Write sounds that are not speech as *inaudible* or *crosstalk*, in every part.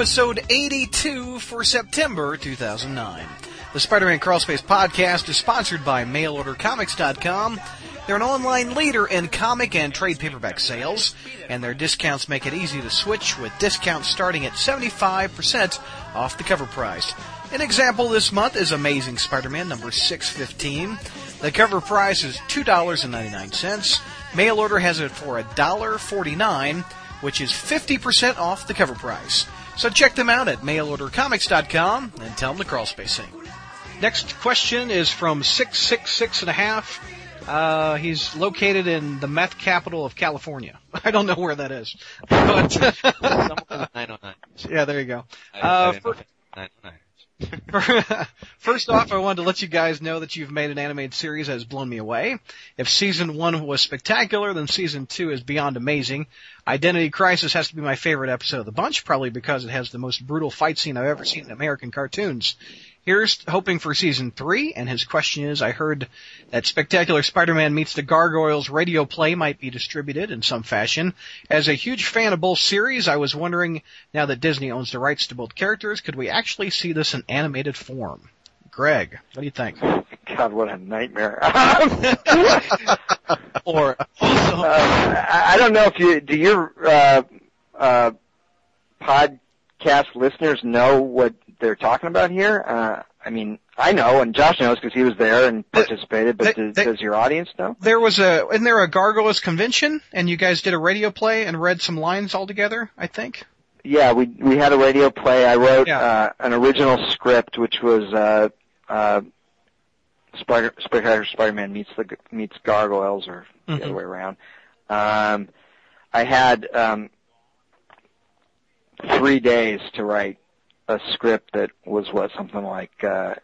episode 82 for September 2009. The Spider-Man Crawlspace podcast is sponsored by MailOrderComics.com. They're an online leader in comic and trade paperback sales, and their discounts make it easy to switch with discounts starting at 75% off the cover price. An example this month is Amazing Spider-Man number 615. The cover price is $2.99. Mail order has it for $1.49, which is 50% off the cover price. So check them out at mailordercomics.com and tell them the crawl space thing. Next question is from 666 and a half. Uh, he's located in the meth capital of California. *laughs* I don't know where that is. *laughs* But yeah, there you go. Uh, for, *laughs* First off, I wanted to let you guys know that you've made an animated series that has blown me away. If season one was spectacular, then season two is beyond amazing. Identity Crisis has to be my favorite episode of the bunch, probably because it has the most brutal fight scene I've ever seen in American cartoons. Here's hoping for season three, and his question is, I heard that Spectacular Spider-Man Meets the Gargoyles radio play might be distributed in some fashion. As a huge fan of both series, I was wondering, now that Disney owns the rights to both characters, could we actually see this in animated form? Greg, what do you think? God, what a nightmare. *laughs* or, uh, I don't know if you, do your, uh, uh, podcast listeners know what they're talking about here? Uh, I mean, I know, and Josh knows because he was there and participated. But they, does, they, does, your audience know? There was a, isn't there a Gargoyles convention, and you guys did a radio play and read some lines all together? I think. Yeah, we we had a radio play. I wrote yeah. uh, an original script, which was uh, uh, Spider Spider Spider-Man meets the meets Gargoyles, or mm-hmm. the other way around. Um, I had um, three days to write a script that was what something like uh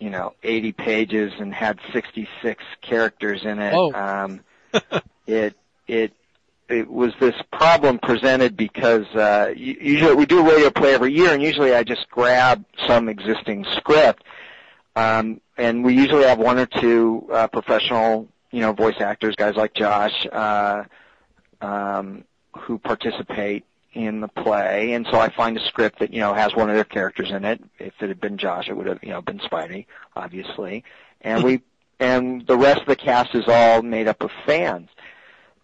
you know 80 pages and had 66 characters in it. Oh. um *laughs* it it it was this problem presented because uh usually we do a radio play every year and usually I just grab some existing script. Um and we usually have one or two uh professional you know voice actors guys like Josh uh um who participate in the play, and so I find a script that you know has one of their characters in it. If it had been Josh, it would have you know been Spidey, obviously, and we *laughs* and the rest of the cast is all made up of fans.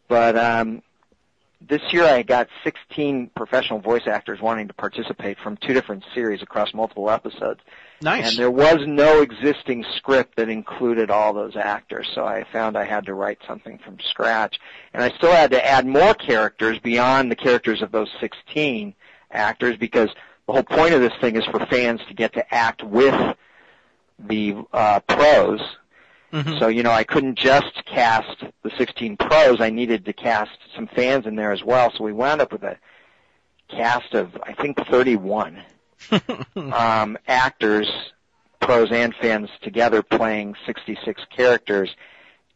But um, this year I got 16 professional voice actors wanting to participate from two different series across multiple episodes. Nice. And there was no existing script that included all those actors, so I found I had to write something from scratch. And I still had to add more characters beyond the characters of those 16 actors because the whole point of this thing is for fans to get to act with the uh, pros. Mm-hmm. So, you know, I couldn't just cast the 16 pros. I needed to cast some fans in there as well. So we wound up with a cast of, I think, 31 *laughs* um, actors, pros and fans together playing 66 characters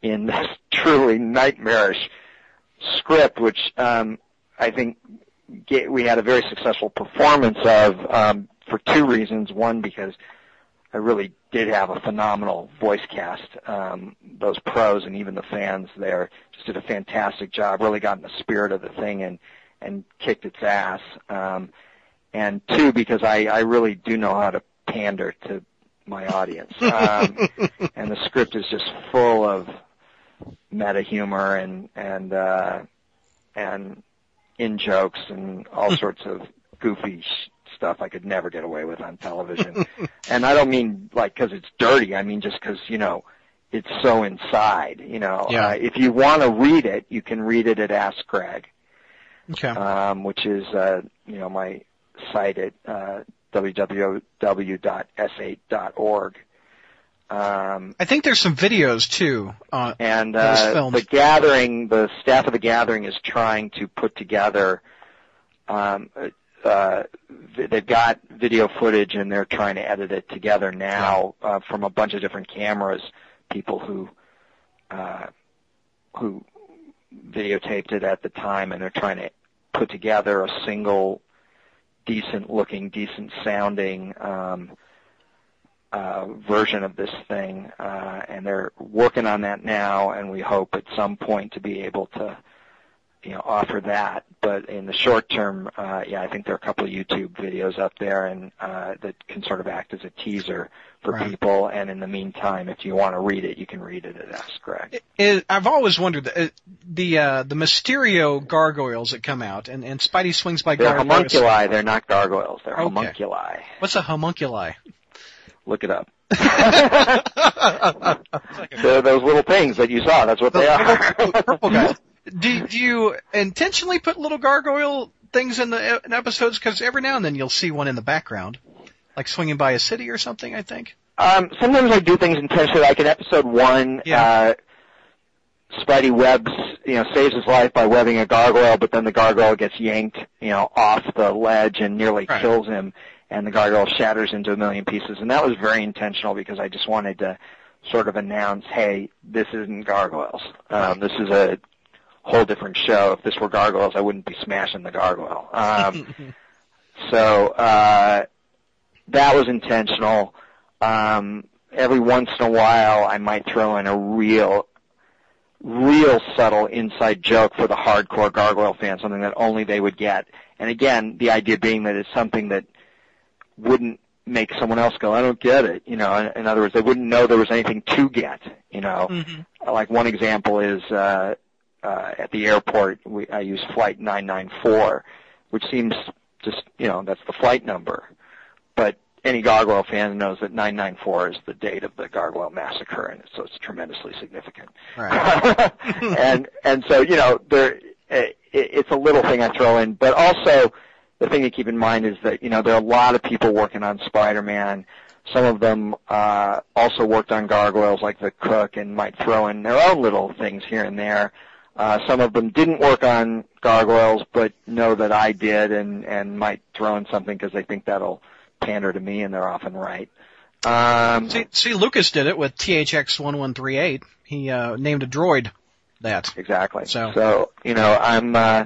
in this *laughs* truly nightmarish script, which um, I think get, we had a very successful performance of um, for two reasons. One, because I really did have a phenomenal voice cast. Um, those pros and even the fans there just did a fantastic job. Really got in the spirit of the thing and and kicked its ass. Um, and two, because I, I really do know how to pander to my audience. *laughs* Um, and the script is just full of meta humor and and uh, and in jokes and all *laughs* sorts of goofy sh- stuff I could never get away with on television. and I don't mean like because it's dirty. I mean just because you know it's so inside. You know, yeah. uh, if you want to read it, you can read it at Ask Greg. Okay. Um, which is uh, you know my site at uh, www.s8.org. Um, I think there's some videos too. Uh, and uh, the gathering, the staff of the gathering is trying to put together. Um, uh, they've got video footage and they're trying to edit it together now uh, from a bunch of different cameras. People who uh, who videotaped it at the time, and they're trying to put together a single decent looking, decent sounding um, uh, version of this thing, uh, and they're working on that now. And we hope at some point to be able to you know, offer that. But in the short term, uh, yeah, I think there are a couple of YouTube videos up there and uh, that can sort of act as a teaser for Right. people. And in the meantime, if you want to read it, you can read it at Ask Greg. It- it- I've always wondered uh, the uh, the Mysterio gargoyles that come out, and, and Spidey swings by They're gargoyles. homunculi. They're not gargoyles. They're Okay. homunculi. What's a homunculi? Look it up. *laughs* *laughs* They're those little things that you saw. That's what The they are. purple guys. Do, do you intentionally put little gargoyle things in the in episodes? Because every now and then you'll see one in the background, like swinging by a city or something. I think. Um, sometimes I do things intentionally, like in episode one, Yeah. uh, Spidey webs, you know, saves his life by webbing a gargoyle, but then the gargoyle gets yanked, you know, off the ledge and nearly Right. kills him, and the gargoyle shatters into a million pieces. And that was very intentional because I just wanted to sort of announce, hey, this isn't gargoyles. Um, this is a whole different show. If this were gargoyles, I wouldn't be smashing the gargoyle. Um, *laughs* so uh, that was intentional. Um, every once in a while, I might throw in a real, real subtle inside joke for the hardcore gargoyle fan, something that only they would get. And again, the idea being that it's something that wouldn't make someone else go, I don't get it. You know, in, in other words, they wouldn't know there was anything to get. You know, Mhm. like one example is uh, at the airport. We, I use flight 994, which seems just you know that's the flight number, but any gargoyle fan knows that 994 is the date of the gargoyle massacre, and so it's tremendously significant. Right. *laughs* and and so you know there it, it's a little thing I throw in, but also the thing to keep in mind is that you know there are a lot of people working on Spider-Man. Some of them uh, also worked on gargoyles, like the cook, and might throw in their own little things here and there. Uh, some of them didn't work on gargoyles, but know that I did, and and might throw in something because they think that'll pander to me, and they're often right. Um, See, see, Lucas did it with THX one one three eight. He uh, named a droid that. Exactly. So- so you know, I'm uh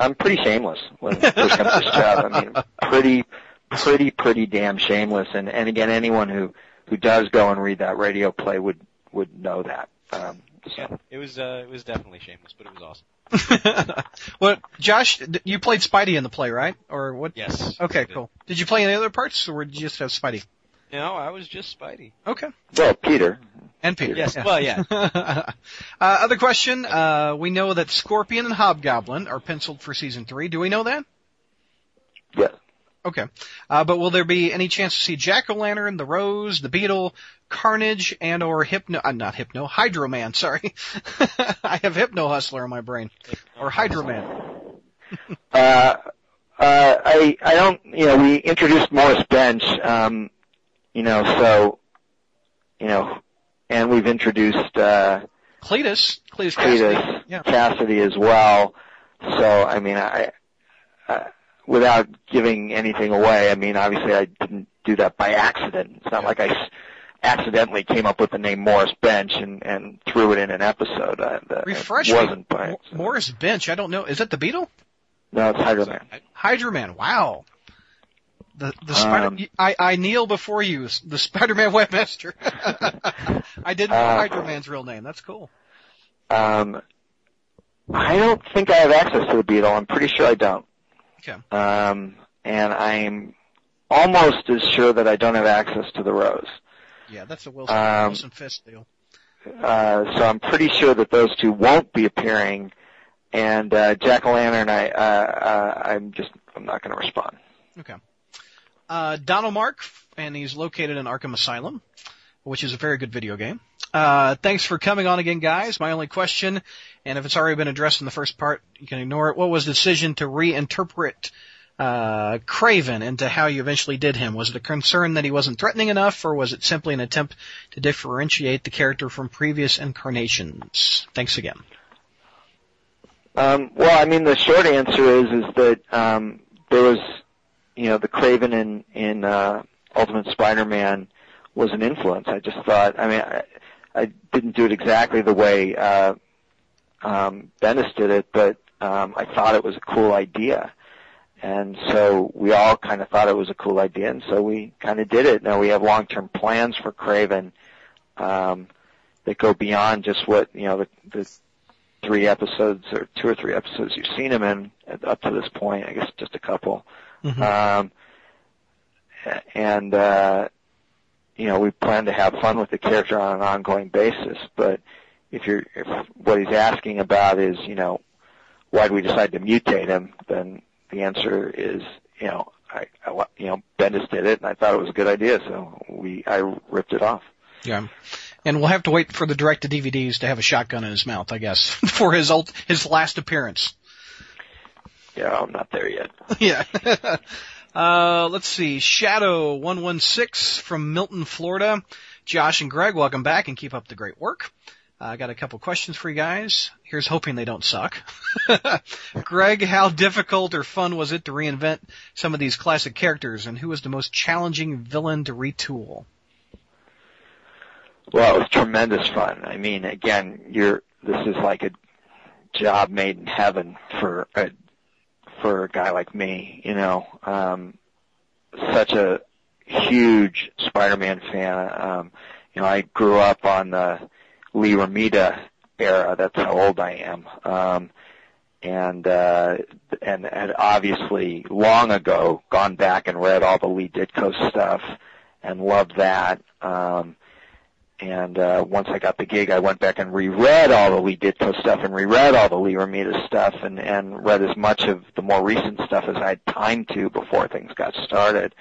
I'm pretty shameless when it comes to stuff. I mean, pretty, pretty, pretty damn shameless. And and again, anyone who who does go and read that radio play would would know that. Um. Yeah, it was uh, it was definitely shameless, but it was awesome. *laughs* well, Josh, you played Spidey in the play, right? Or what? Yes. Okay, did. cool. Did you play any other parts, or did you just have Spidey? No, I was just Spidey. Okay. Well, Peter. And Peter. Yes. yeah. Well, yeah. *laughs* uh, other question. Uh, we know that Scorpion and Hobgoblin are penciled for season three. Do we know that? Yes. Okay. Uh, but will there be any chance to see Jack-O-Lantern, the Rose, the Beetle, Carnage, and or Hypno, uh, not Hypno, Hydro Man, sorry. *laughs* I have Hypno Hustler in my brain. Or Hydro Man. *laughs* Uh, uh, I I don't. You know, we introduced Morris Bench. Um, you know, so you know, and we've introduced. uh Cletus. Cletus Cassidy. Cletus Yeah. Cassidy as well. So I mean, I, uh, without giving anything away, I mean, obviously I didn't do that by accident. It's not like I s- accidentally came up with the name Morris Bench and and threw it in an episode. Uh, that Refresh it wasn't by accident. Morris Bench, I don't know. Is that the Beetle? No, it's Hydro Man. Hydro Man, wow. The the Spider Um, I I kneel before you, the Spider-Man *laughs* webmaster. *laughs* I didn't know Uh, Hydro Man's real name. That's cool. Um, I don't think I have access to the Beetle. I'm pretty sure I don't. Okay. Um, and I'm almost as sure that I don't have access to the Rose. Yeah, that's a Wilson Um, Wilson Fisk deal. Uh, so I'm pretty sure that those two won't be appearing. And uh, Jack O' Lantern, I, uh, uh, I'm just, I'm not going to respond. Okay. Uh, Donald Mark, and he's located in Arkham Asylum, which is a very good video game. Uh, thanks for coming on again, guys. My only question, and if it's already been addressed in the first part, you can ignore it. What was the decision to reinterpret uh, Kraven into how you eventually did him? Was it a concern that he wasn't threatening enough, or was it simply an attempt to differentiate the character from previous incarnations? Thanks again. Um, well, I mean, the short answer is is that um, there was, you know, the Kraven in in uh, Ultimate Spider-Man was an influence. I just thought, I mean, I didn't do it exactly the way uh, um, Bendis did it, but um, I thought it was a cool idea, and so we all kind of thought it was a cool idea, and so we kind of did it. Now we have long-term plans for Kraven um, that go beyond just what you know the, the three episodes or two or three episodes you've seen him in up to this point. I guess just a couple. Mhm. Um, and uh, you know, we plan to have fun with the character on an ongoing basis. But if you're if what he's asking about is you know why do we decide to mutate him, then the answer is you know I, I you know Bendis did it and I thought it was a good idea, so we I ripped it off. Yeah. And we'll have to wait for the direct to DVDs to have a shotgun in his mouth, I guess, *laughs* for his ult- his last appearance. Yeah, I'm not there yet. *laughs* yeah. *laughs* uh, let's see. Shadow 116 from Milton, Florida. Josh and Greg, welcome back and keep up the great work. Uh, I got a couple questions for you guys. Here's hoping they don't suck. *laughs* Greg, how difficult or fun was it to reinvent some of these classic characters and who was the most challenging villain to retool? Well, it was tremendous fun. I mean, again, you're this is like a job made in heaven for a for a guy like me. You know, um, such a huge Spider-Man fan. Um, you know, I grew up on the Lee Romita era. That's how old I am. Um, and uh, and had obviously long ago gone back and read all the Lee Ditko stuff and loved that. Um, and uh, once I got the gig, I went back and reread all the Lee Ditko stuff and reread all the Lee Romita stuff and, and read as much of the more recent stuff as I had time to before things got started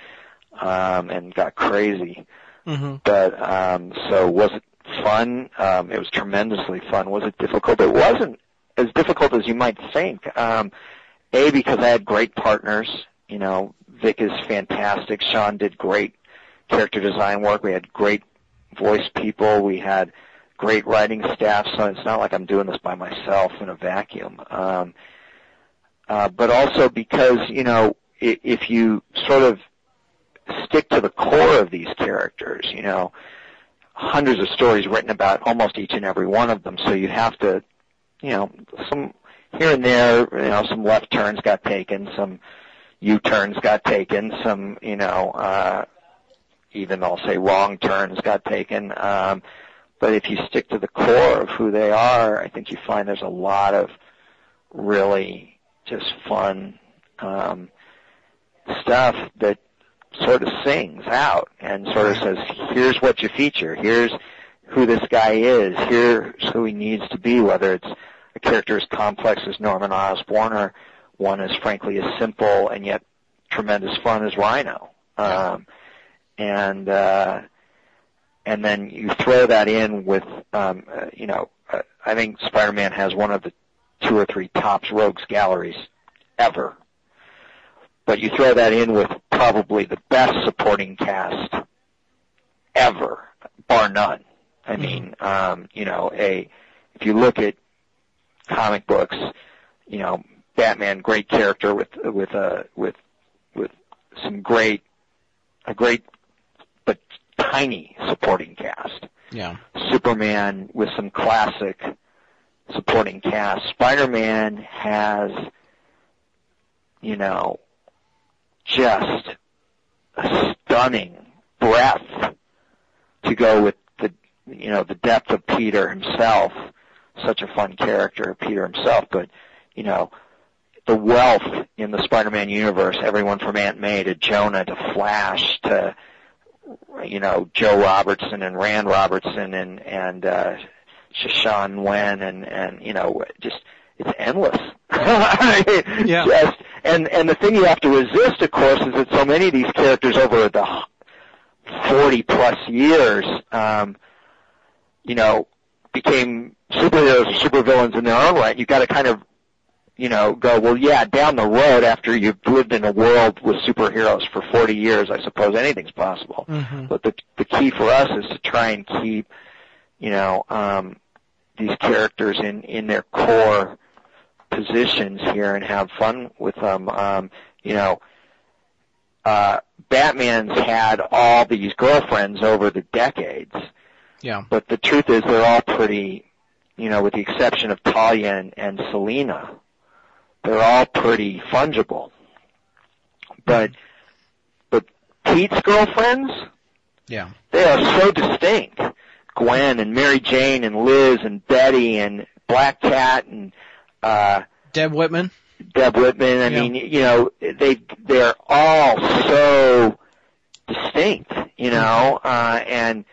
um, and got crazy. Mm-hmm. But um, so was it fun? Um, it was tremendously fun. Was it difficult? It wasn't as difficult as you might think. Um, a because I had great partners. You know, Vic is fantastic. Sean did great character design work. We had great voice people. We had great writing staff. So it's not like I'm doing this by myself in a vacuum. Um, uh, but also because you know, if you sort of stick to the core of these characters, you know, hundreds of stories written about almost each and every one of them. So you have to, you know, some here and there, you know, some left turns got taken, some U-turns got taken, some, you know, uh, even I'll say wrong turns got taken. Um, but if you stick to the core of who they are, I think you find there's a lot of really just fun um, stuff that sort of sings out and sort of says, here's what you feature, here's who this guy is, here's who he needs to be, whether it's a character as complex as Norman Osborn or one as frankly as simple and yet tremendous fun as Rhino. Um, and uh, and then you throw that in with, um, uh, you know, uh, I think Spider-Man has one of the two or three tops rogues galleries ever. But you throw that in with probably the best supporting cast ever, bar none. I mean, um, you know, a if you look at comic books, you know, Batman, great character with with a with with some great a great tiny supporting cast. Yeah. Superman with some classic supporting cast. Spider-Man has, you know, just a stunning breadth to go with the, you know, the depth of Peter himself. Such a fun character, Peter himself, but, you know, the wealth in the Spider-Man universe, everyone from Aunt May to Jonah to Flash to, you know, Joe Robertson and Rand Robertson and, and, uh, Sha Shan Nguyen and, and, you know, just, it's endless. *laughs* Yeah. Just, and, and the thing you have to resist, of course, is that so many of these characters over the 40 plus years, um, you know, became superheroes or supervillains in their own right. You've got to kind of you know, go, well, yeah, down the road after you've lived in a world with superheroes for 40 years, I suppose anything's possible. Mhm. But the the key for us is to try and keep, you know, um, these characters in in their core positions here and have fun with them. Um, you know, uh, Batman's had all these girlfriends over the decades, Yeah. but the truth is they're all pretty, you know, with the exception of Talia and, and Selina, they're all pretty fungible. But, but Pete's girlfriends, Yeah. they are so distinct. Gwen and Mary Jane and Liz and Betty and Black Cat and uh, Deb Whitman. Deb Whitman. I Yeah. mean, you know, they they're all so distinct, you know, uh, and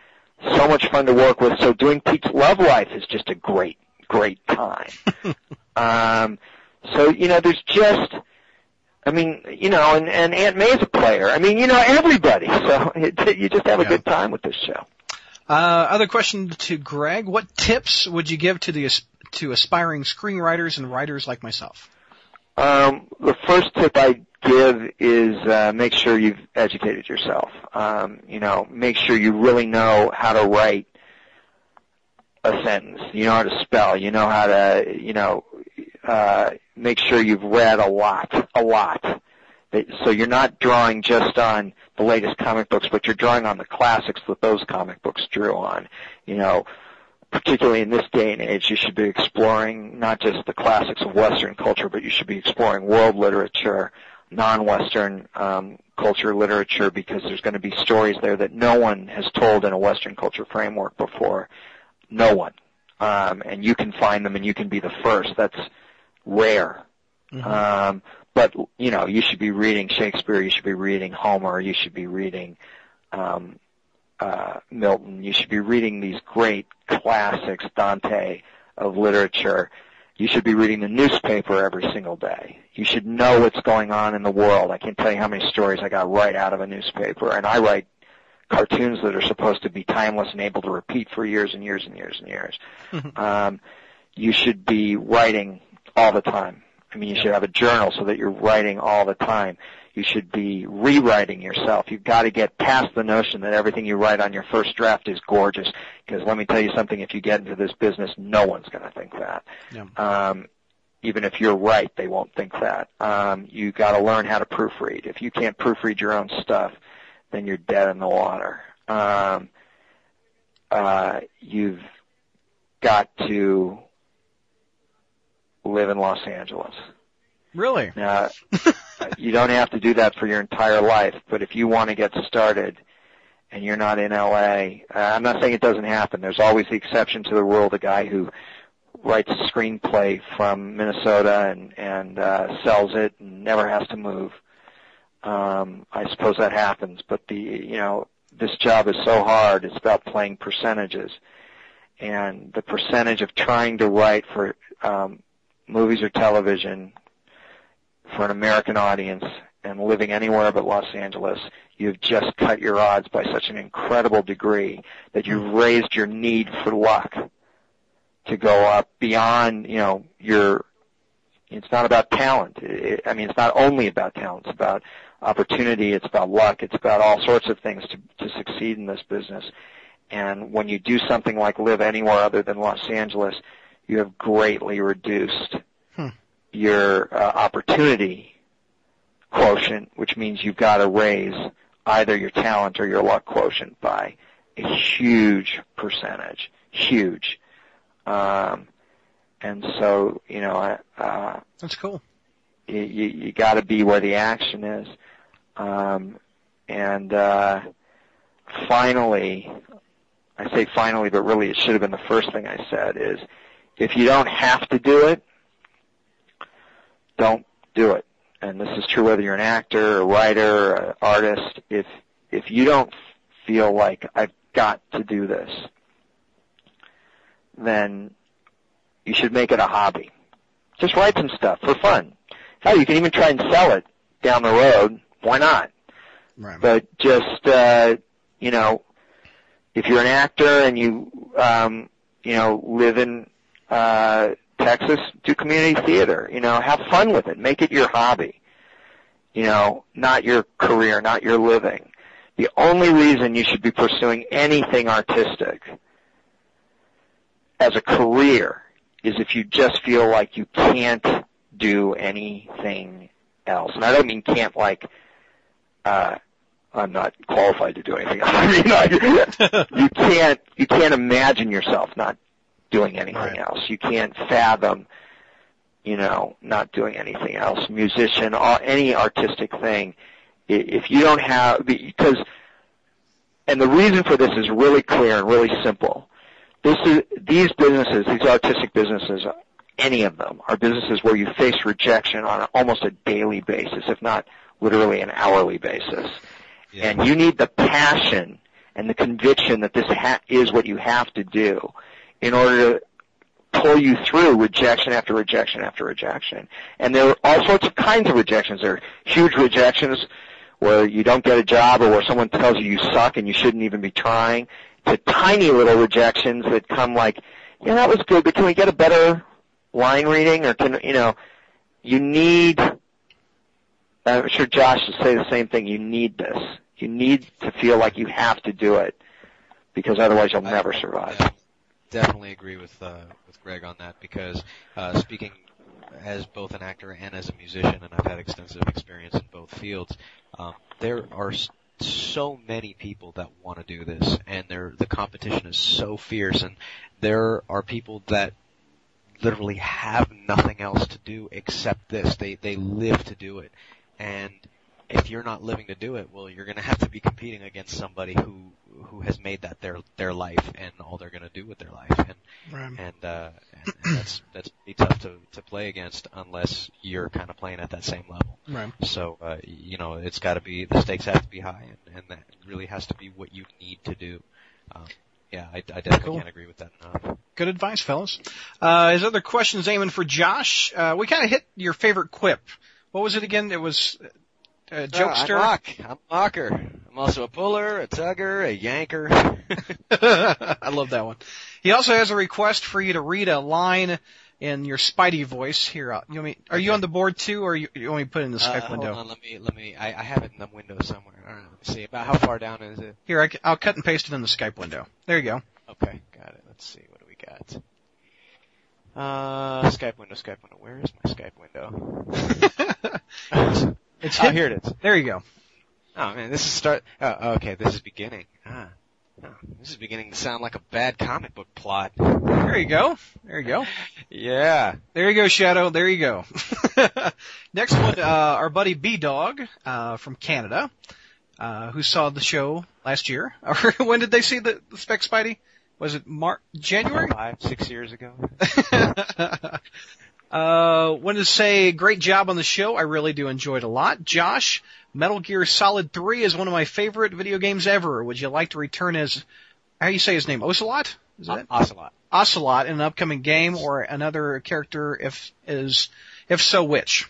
so much fun to work with. So doing Pete's Love Life is just a great, great time. *laughs* um, so you know, there's just, I mean, you know, and and Aunt May's a player. I mean, you know, everybody. *laughs* So it, you just have a Yeah. good time with this show. Uh, other question to Greg: What tips would you give to the to aspiring screenwriters and writers like myself? Um, the first tip I give is uh, make sure you've educated yourself. Um, you know, make sure you really know how to write a sentence. You know how to spell. You know how to, you know, uh, make sure you've read a lot, a lot. So you're not drawing just on the latest comic books, but you're drawing on the classics that those comic books drew on. You know, particularly in this day and age, you should be exploring not just the classics of Western culture, but you should be exploring world literature, non-Western um, culture literature, because there's going to be stories there that no one has told in a Western culture framework before. No one. Um, and you can find them and you can be the first. That's rare. Um, but you know, you should be reading Shakespeare, you should be reading Homer, you should be reading um, uh, Milton. You should be reading these great classics, Dante of literature. You should be reading the newspaper every single day. You should know what's going on in the world. I can't tell you how many stories I got right out of a newspaper, and I write cartoons that are supposed to be timeless and able to repeat for years and years and years and years. *laughs* um, you should be writing all the time. I mean, you should have a journal so that you're writing all the time. You should be rewriting yourself. You've got to get past the notion that everything you write on your first draft is gorgeous. Because let me tell you something, if you get into this business, no one's going to think that. Yeah. Um, even if you're right, they won't think that. Um, you got to learn how to proofread. If you can't proofread your own stuff, then you're dead in the water. Um, uh, you've got to live in Los Angeles. Really? Now, *laughs* you don't have to do that for your entire life, but if you want to get started and you're not in LA, uh, I'm not saying it doesn't happen. There's always the exception to the rule, the guy who writes a screenplay from Minnesota and, and uh, sells it and never has to move. Um, I suppose that happens, but the, you know, this job is so hard. It's about playing percentages. And the percentage of trying to write for um, movies or television for an American audience and living anywhere but Los Angeles, you've just cut your odds by such an incredible degree that you've raised your need for luck to go up beyond, you know, your, it's not about talent. It, I mean, it's not only about talent. It's about opportunity. It's about luck. It's about all sorts of things to, to succeed in this business. And when you do something like live anywhere other than Los Angeles, you have greatly reduced Hmm. your uh, opportunity quotient, which means you've got to raise either your talent or your luck quotient by a huge percentage, huge. Um, and so, you know, uh, That's cool. you, you, you got to be where the action is. Um, and uh, finally, I say finally, but really it should have been the first thing I said is, if you don't have to do it, don't do it. And this is true whether you're an actor, a writer, an artist. If if you don't feel like I've got to do this, then you should make it a hobby. Just write some stuff for fun. Hell, you can even try and sell it down the road. Why not? Right. But just uh, you know, if you're an actor and you um, you know live in uh, Texas, do community theater. You know, have fun with it. Make it your hobby. You know, not your career, not your living. The only reason you should be pursuing anything artistic as a career is if you just feel like you can't do anything else. And I don't mean can't like uh I'm not qualified to do anything else. *laughs* I mean, I, *laughs* you can't you can't imagine yourself not doing anything Right. else. You can't fathom, you know, not doing anything else. Musician, all, any artistic thing. If you don't have because, and the reason for this is really clear and really simple. this is these businesses, these artistic businesses, any of them are businesses where you face rejection on almost a daily basis, if not literally an hourly basis. Yeah. And you need the passion and the conviction that this ha- is what you have to do in order to pull you through rejection after rejection after rejection. And there are all sorts of kinds of rejections. There are huge rejections where you don't get a job or where someone tells you you suck and you shouldn't even be trying to tiny little rejections that come like, yeah, that was good, but can we get a better line reading or can, you know, you need, I'm sure Josh would say the same thing, you need this. You need to feel like you have to do it because otherwise you'll never survive. Definitely agree with uh, with Greg on that because uh, speaking as both an actor and as a musician, and I've had extensive experience in both fields. Um, there are so many people that want to do this, and there the competition is so fierce, and there are people that literally have nothing else to do except this. They they live to do it, and if you're not living to do it, well, you're going to have to be competing against somebody who who has made that their their life and all they're going to do with their life, and Right. and, uh, and, and that's that's pretty tough to to play against unless you're kind of playing at that same level. Right. So uh, you know, it's got to be the stakes have to be high, and, and that really has to be what you need to do. Um, yeah, I, I definitely Cool. can't agree with that enough. Good advice, fellas. Uh, his other questions aiming for Josh. Uh, we kind of hit your favorite quip. What was it again? It was uh, jokester. I'm mock. I'm a mocker. I'm also a puller, a tugger, a yanker. *laughs* I love that one. He also has a request for you to read a line in your Spidey voice. Here, uh, you want me, are you on the board too, or you, you want me to put it in the Skype uh, hold window? on, let me let me. I, I have it in the window somewhere. All right, let me see. About how far down is it? Here, I, will cut and paste it in the Skype window. There you go. Okay, got it. Let's see. What do we got? Uh, Skype window, Skype window. Where is my Skype window? *laughs* *laughs* It's oh, hidden. here it is. There you go. Oh man, this is start. Oh, okay, this is beginning. Ah, oh, this is beginning to sound like a bad comic book plot. There you go. There you go. Yeah. There you go, Shadow. There you go. *laughs* Next one, uh, our buddy B Dog, uh, from Canada, uh, who saw the show last year. Or *laughs* when did they see the, the Spec Spidey? Was it Mar- January? Five, six years ago. *laughs* uh, wanted to say great job on the show. I really do enjoy it a lot. Josh, Metal Gear Solid 3 is one of my favorite video games ever. Would you like to return as, how do you say his name? Ocelot? Is that it? Ocelot. Ocelot in an upcoming game or another character if is, if so which?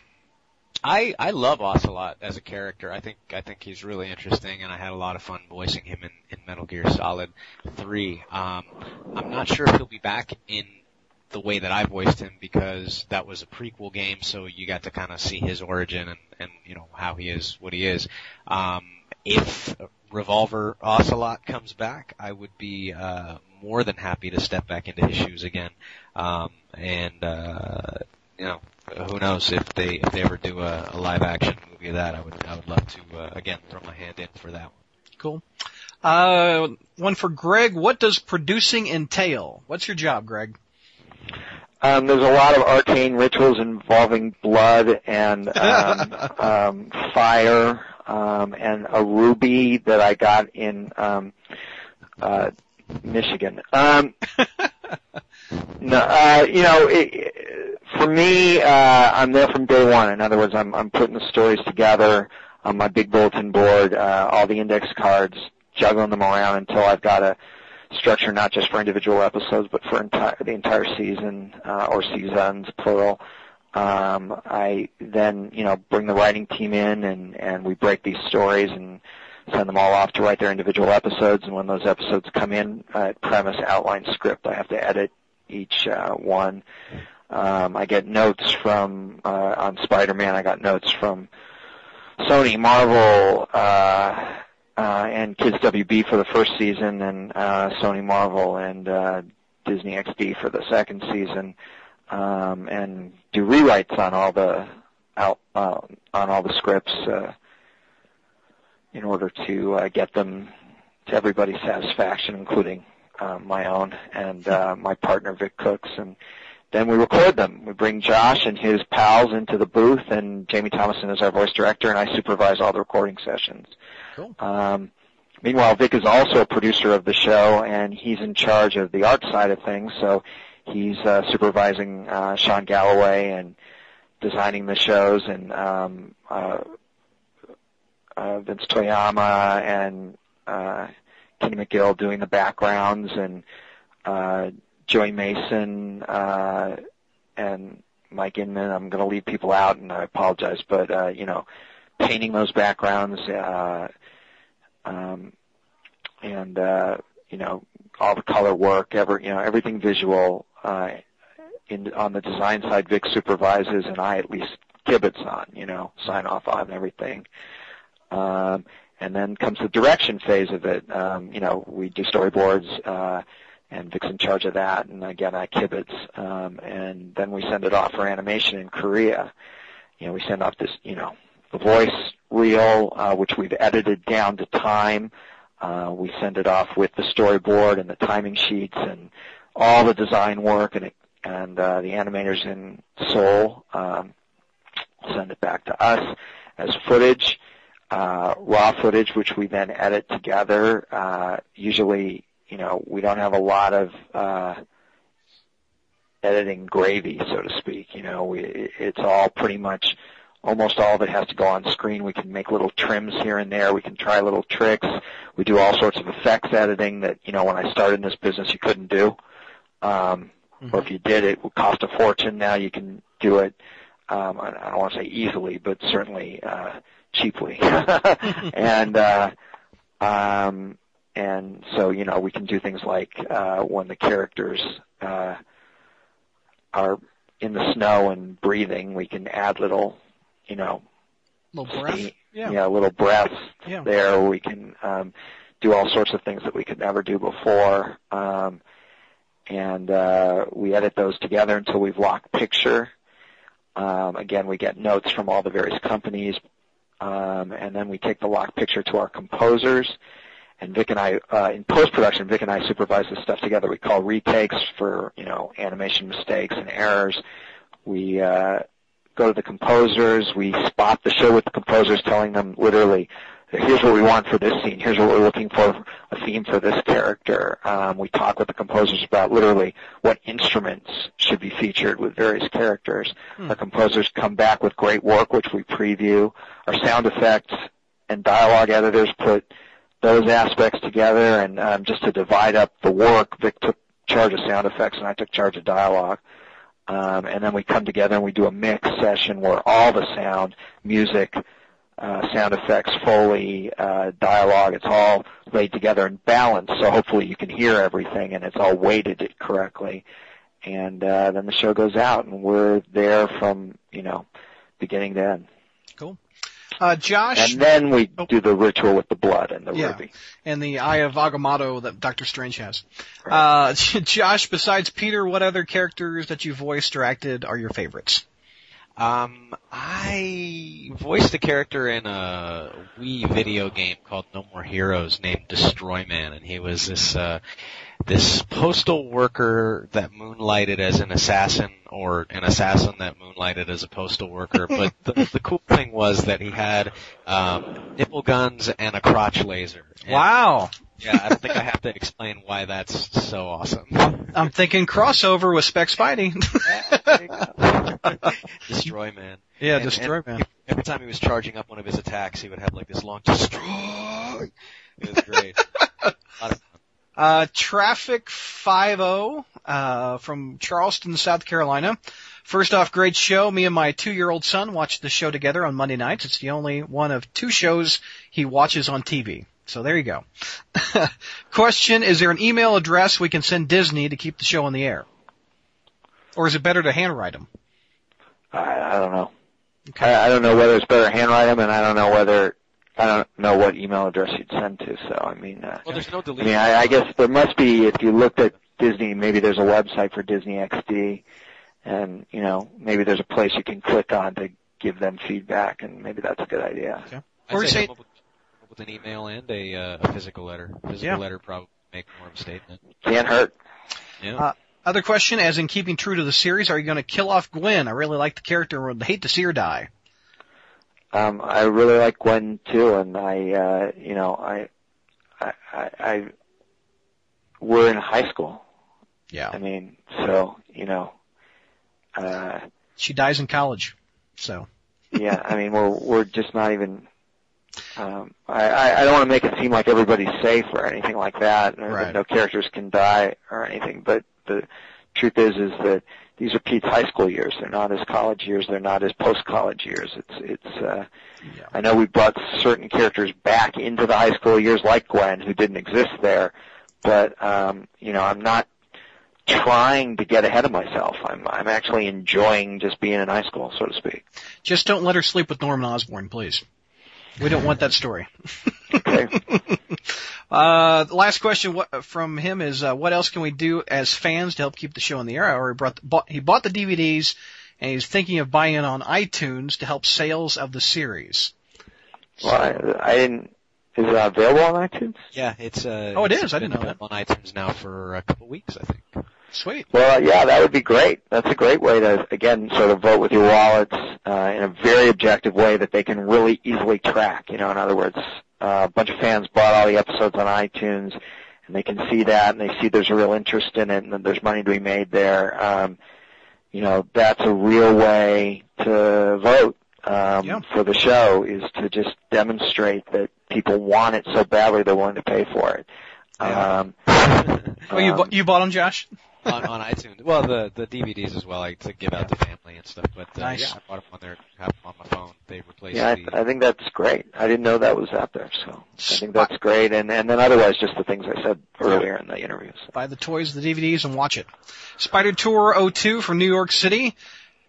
I I love Ocelot as a character. I think I think he's really interesting, and I had a lot of fun voicing him in, in Metal Gear Solid Three. Um, I'm not sure if he'll be back in the way that I voiced him because that was a prequel game, so you got to kind of see his origin and and you know how he is, what he is. Um, if Revolver Ocelot comes back, I would be uh, more than happy to step back into his shoes again. Um, and uh, you know, who knows if they if they ever do a, a live action movie of that, I would I would love to uh, again throw my hand in for that one. Cool. Uh, one for Greg. What does producing entail? What's your job, Greg? Um, there's a lot of arcane rituals involving blood and *laughs* um, um, fire um, and a ruby that I got in um, uh, Michigan. Um, *laughs* no, uh, you know, it, for me, uh, I'm there from day one. In other words, I'm, I'm putting the stories together on my big bulletin board, uh, all the index cards, juggling them around until I've got a structure not just for individual episodes, but for entire, the entire season uh, or seasons, plural. Um, I then, you know, bring the writing team in and, and we break these stories and send them all off to write their individual episodes. And when those episodes come in, uh, premise, outline, script, I have to edit each uh, one. Um, I get notes from uh, on Spider-Man. I got notes from Sony, Marvel, uh, and Kids WB for the first season, and uh, Sony, Marvel, and uh, Disney XD for the second season, um, and do rewrites on all the out uh, on all the scripts uh, in order to uh, get them to everybody's satisfaction, including uh, my own and uh, *laughs* my partner Vic Cook's, and then we record them. We bring Josh and his pals into the booth, and Jamie Thomason is our voice director, and I supervise all the recording sessions. Cool. Um, meanwhile, Vic is also a producer of the show, and he's in charge of the art side of things. So he's uh, supervising uh, Sean Galloway and designing the shows, and um, uh, uh, Vince Toyama and uh, Kenny McGill doing the backgrounds, and uh, Joey Mason uh, and Mike Inman. I'm going to leave people out, and I apologize, but uh, you know, painting those backgrounds, uh, um, and uh, you know, all the color work, ever you know, everything visual. Uh, in on the design side, Vic supervises, and I at least kibitz on, you know, sign off on everything. Um, and then comes the direction phase of it. Um, you know, we do storyboards. Uh, and Vic's in charge of that. And again, I kibitz. Um, and then we send it off for animation in Korea. You know, we send off this, you know, voice reel, uh, which we've edited down to time. Uh, we send it off with the storyboard and the timing sheets and all the design work and it, and uh, the animators in Seoul um, send it back to us as footage, uh, raw footage, which we then edit together. Uh, usually you know, we don't have a lot of uh, editing gravy, so to speak. You know, we, it's all pretty much almost all of it has to go on screen. We can make little trims here and there. We can try little tricks. We do all sorts of effects editing that, you know, when I started in this business, you couldn't do. Um, mm-hmm. Or if you did, it would cost a fortune. Now you can do it, um, I don't want to say easily, but certainly, uh, cheaply. *laughs* and, uh, um, and so you know we can do things like uh, when the characters uh, are in the snow and breathing, we can add little, you know, little breath, steam, yeah. yeah, little breaths yeah. there. We can um, do all sorts of things that we could never do before, um, and uh, we edit those together until we've locked picture. Um, again, we get notes from all the various companies, um, and then we take the lock picture to our composers and Vic and I, uh, in post-production, Vic and I supervise this stuff together. We call retakes for, you know, animation mistakes and errors. We, uh, go to the composers. We spot the show with the composers telling them literally, here's what we want for this scene. Here's what we're looking for, a theme for this character. Um, we talk with the composers about literally what instruments should be featured with various characters. Hmm. The composers come back with great work, which we preview. Our sound effects and dialogue editors put those aspects together and um, just to divide up the work. Vic took charge of sound effects and I took charge of dialogue. Um, and then we come together and we do a mix session where all the sound, music, uh, sound effects, foley, uh, dialogue, it's all laid together and balanced. So hopefully you can hear everything and it's all weighted correctly. And uh, then the show goes out and we're there from you know beginning to end. Cool. Uh, Josh. And then we oh. do the ritual with the blood and the yeah, ruby. And the Eye of Agamotto that Doctor Strange has. Right. Uh, *laughs* Josh, besides Peter, what other characters that you voiced or acted are your favorites? Um, I voiced a character in a Wii video game called No More Heroes named Destroy Man, and he was this, uh, this postal worker that moonlighted as an assassin or an assassin that moonlighted as a postal worker. *laughs* But the, the cool thing was that he had um, nipple guns and a crotch laser. And, wow. Yeah, I don't think I have to explain why that's so awesome. I'm thinking crossover with Spec Spidey. *laughs* *laughs* destroy man. Yeah, and, destroy and man. Every time he was charging up one of his attacks, he would have like this long destroy. It was great. Uh, Traffic 50, uh, from Charleston, South Carolina. First off, great show. Me and my two-year-old son watch the show together on Monday nights. It's the only one of two shows he watches on TV. So there you go. *laughs* Question, is there an email address we can send Disney to keep the show on the air? Or is it better to handwrite them? I, I don't know. Okay. I, I don't know whether it's better to handwrite them, and I don't know whether I don't know what email address you'd send to. So I mean, uh, well, there's no delete. I mean, I, I guess there must be if you looked at Disney, maybe there's a website for Disney XD, and you know, maybe there's a place you can click on to give them feedback, and maybe that's a good idea. Okay. Or say, say with, with an email and a, uh, a physical letter. Physical yeah. letter probably make more of a statement. Can't hurt. Yeah. Uh, other question, as in keeping true to the series, are you going to kill off Gwen? I really like the character and would hate to see her die. Um, I really like Gwen too, and I, uh, you know, I, I, I, I we're in high school. Yeah. I mean, so you know, uh, She dies in college. So. yeah. I mean, we're we're just not even. Um, I, I don't want to make it seem like everybody's safe or anything like that, or Right. that no characters can die or anything. But the truth is, is that these are Pete's high school years. They're not his college years. They're not his post college years. It's it's. uh Yeah. I know we brought certain characters back into the high school years, like Gwen, who didn't exist there. But um, you know, I'm not trying to get ahead of myself. I'm I'm actually enjoying just being in high school, so to speak. Just don't let her sleep with Norman Osborn, please. We don't want that story. Okay. *laughs* Uh, last question what, from him is, uh, what else can we do as fans to help keep the show on the air? Or he brought, bought, he bought the DVDs and he's thinking of buying it on iTunes to help sales of the series. well, I, I didn't. Is it available on iTunes? Yeah, it's uh. Oh, it it's is? I didn't know that. On iTunes now for a couple weeks, I think. Sweet. Well, yeah, that would be great. That's a great way to, again, sort of vote with your wallets uh, in a very objective way that they can really easily track. You know, in other words, uh, a bunch of fans bought all the episodes on iTunes, and they can see that, and they see there's a real interest in it, and that there's money to be made there. Um, you know, that's a real way to vote um, Yeah. for the show is to just demonstrate that people want it so badly they're willing to pay for it. Yeah. Um, *laughs* Oh, you, um, bu- you bought them, Josh? On, on iTunes. Well, the the DVDs as well, like to give out to family and stuff. But uh, Nice. yeah, I bought them on there, have them on my phone. They replaced Yeah, the. I, I think that's great. I didn't know that was out there, so I think that's great. And and then otherwise, just the things I said earlier in the interviews. Buy the toys, the DVDs, and watch it. Spider Tour 02 from New York City.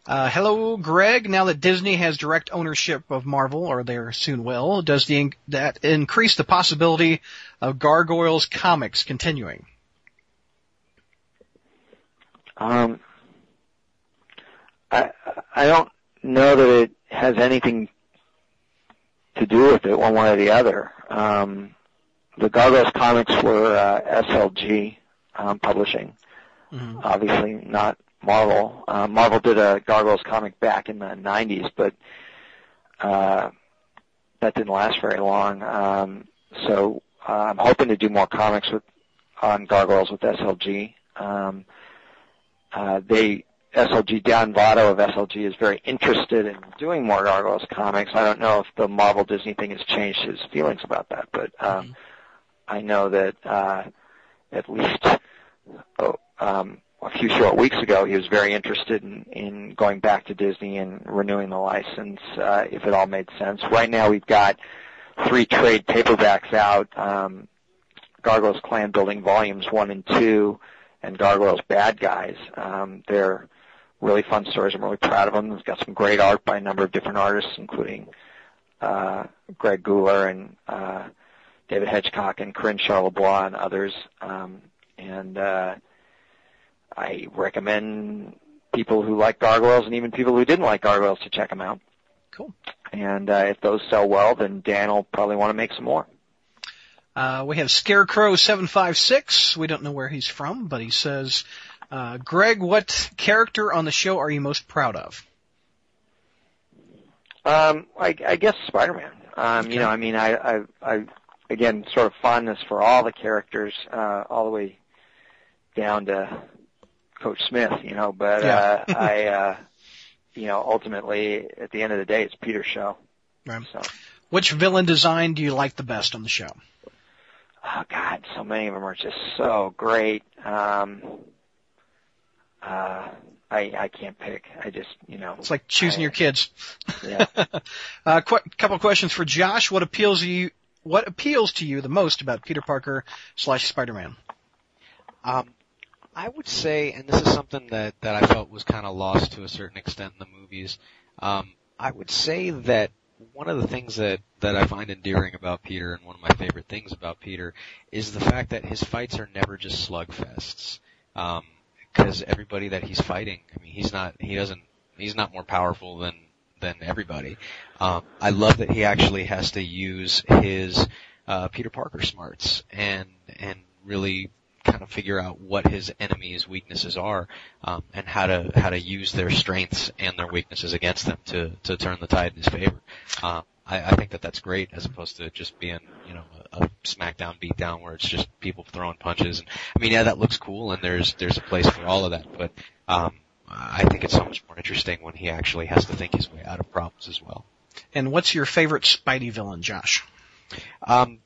Uh, hello, Greg. Now that Disney has direct ownership of Marvel, or they soon will, does the, that increase the possibility of Gargoyles comics continuing? Um, I I don't know that it has anything to do with it one way or the other. Um, the Gargoyles comics were uh, SLG um, publishing. Mhm. obviously not Marvel. Uh, Marvel did a Gargoyles comic back in the 90s, but uh, that didn't last very long. Um, so uh, I'm hoping to do more comics with on Gargoyles with SLG. Um, they SLG Dan Vado of SLG is very interested in doing more Gargoyles comics. I don't know if the Marvel Disney thing has changed his feelings about that, but um, Mhm. I know that uh, at least oh, um, a few short weeks ago, he was very interested in, in going back to Disney and renewing the license uh, if it all made sense. Right now, we've got three trade paperbacks out: um, Gargoyles Clan Building Volumes One and Two, and Gargoyles Bad Guys. Um, they're really fun stories. I'm really proud of them. It's got some great art by a number of different artists, including uh, Greg Guler and uh, David Hedgecock and Karine Charlebois and others. Um, and uh, I recommend people who like gargoyles and even people who didn't like gargoyles to check them out. Cool. And uh, if those sell well, then Dan will probably want to make some more. Uh, we have Scarecrow seven five six. We don't know where he's from, but he says, uh, "Greg, what character on the show are you most proud of?" Um, I, I guess Spider-Man. Um, Okay. You know, I mean, I, I, I, again, sort of fondness for all the characters, uh, all the way down to Coach Smith. You know, but Yeah. uh, *laughs* I, uh, you know, ultimately, at the end of the day, it's Peter's show. Right. So, Which villain design do you like the best on the show? Oh God, so many of them are just so great. Um, uh, I, I can't pick. I just, you know, It's like choosing I- your kids. Yeah. *laughs* uh, qu- couple of questions for Josh. What appeals to you? What appeals to you the most about Peter Parker slash Spider-Man? Um, I would say, and this is something that, that I felt was kind of lost to a certain extent in the movies, um, I would say that one of the things that, that I find endearing about Peter and one of my favorite things about Peter is the fact that his fights are never just slugfests. Um, cause everybody that he's fighting, I mean, he's not, he doesn't, he's not more powerful than, than everybody. Um, I love that he actually has to use his, uh, Peter Parker smarts and, and really kind of figure out what his enemies' weaknesses are, um, and how to how to use their strengths and their weaknesses against them to to turn the tide in his favor. Uh, I, I think that that's great as opposed to just being, you know, a, a SmackDown beatdown where it's just people throwing punches. And I mean, yeah, that looks cool, and there's there's a place for all of that. But um, I think it's so much more interesting when he actually has to think his way out of problems as well. And what's your favorite Spidey villain, Josh? Um,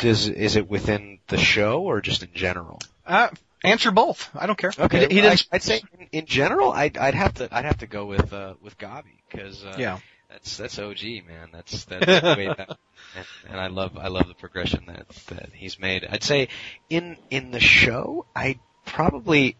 does is it within the show or just in general? Uh, answer both. I don't care. Okay, He, he. I, would say in, in general, I'd, I'd have to I'd have to go with uh, with Gabi because uh, yeah. that's that's OG man. That's that's way back. *laughs* And, and I love I love the progression that that he's made. I'd say in in the show, I probably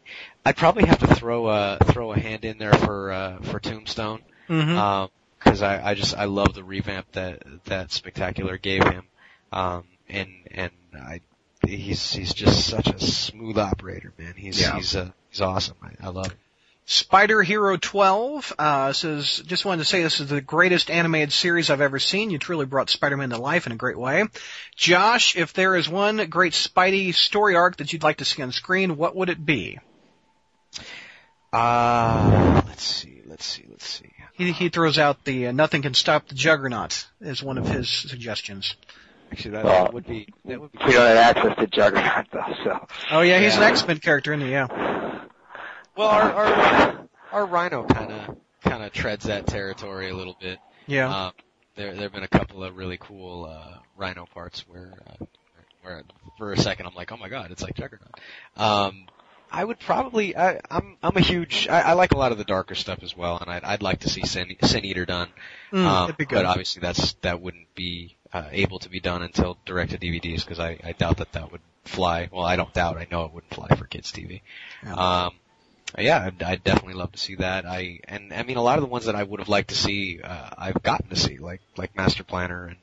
I'd probably have to throw a throw a hand in there for uh, for Tombstone Mhm. um, cause I, I just, I love the revamp that, that Spectacular gave him. Um, and, and I, he's, he's just such a smooth operator, man. He's, Yeah. he's, uh, he's awesome. I, I love him. Spider Hero 12 uh, says, just wanted to say this is the greatest animated series I've ever seen. You truly brought Spider-Man to life in a great way. Josh, if there is one great Spidey story arc that you'd like to see on screen, what would it be? Uh, let's see, let's see, let's see. He, he throws out the uh, "Nothing Can Stop the Juggernaut" as one of his suggestions. Actually, that, Well, that would be, that would be We don't have access to Juggernaut though, so. Oh yeah, he's an X-Men character, isn't he? Yeah. Well, our, our, our Rhino kinda, kinda treads that territory a little bit. Yeah. Um, there, there have been a couple of really cool, uh, Rhino parts where, uh, where for a second I'm like, oh my god, it's like Juggernaut. Um, I would probably, I, I'm, I'm a huge, I, I like a lot of the darker stuff as well, and I'd, I'd like to see Sin, Sin Eater done. Mm, um, that'd be good. but obviously that's, that wouldn't be, uh, able to be done until direct to DVDs because I, I doubt that that would fly. Well, I don't doubt, I know it wouldn't fly for kids TV. Yeah. Um, yeah, I'd, I'd definitely love to see that. I and I mean a lot of the ones that I would have liked to see, uh, I've gotten to see, like like Master Planner and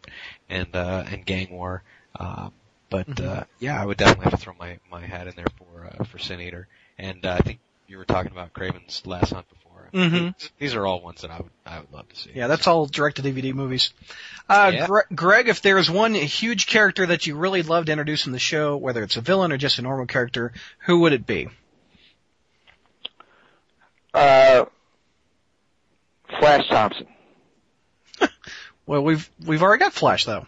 and uh, and Gang War. Um, but Mhm. uh, yeah, I would definitely have to throw my my hat in there for uh, for Sin Eater. And uh, I think you were talking about Kraven's Last Hunt before. Mhm. These, these are all ones that I would I would love to see. Yeah, that's all direct to DVD movies. Uh, Yeah. Gre- Greg, if there's one huge character that you really love to introduce in the show, whether it's a villain or just a normal character, who would it be? Uh, Flash Thompson. *laughs* Well, we've we've already got Flash though.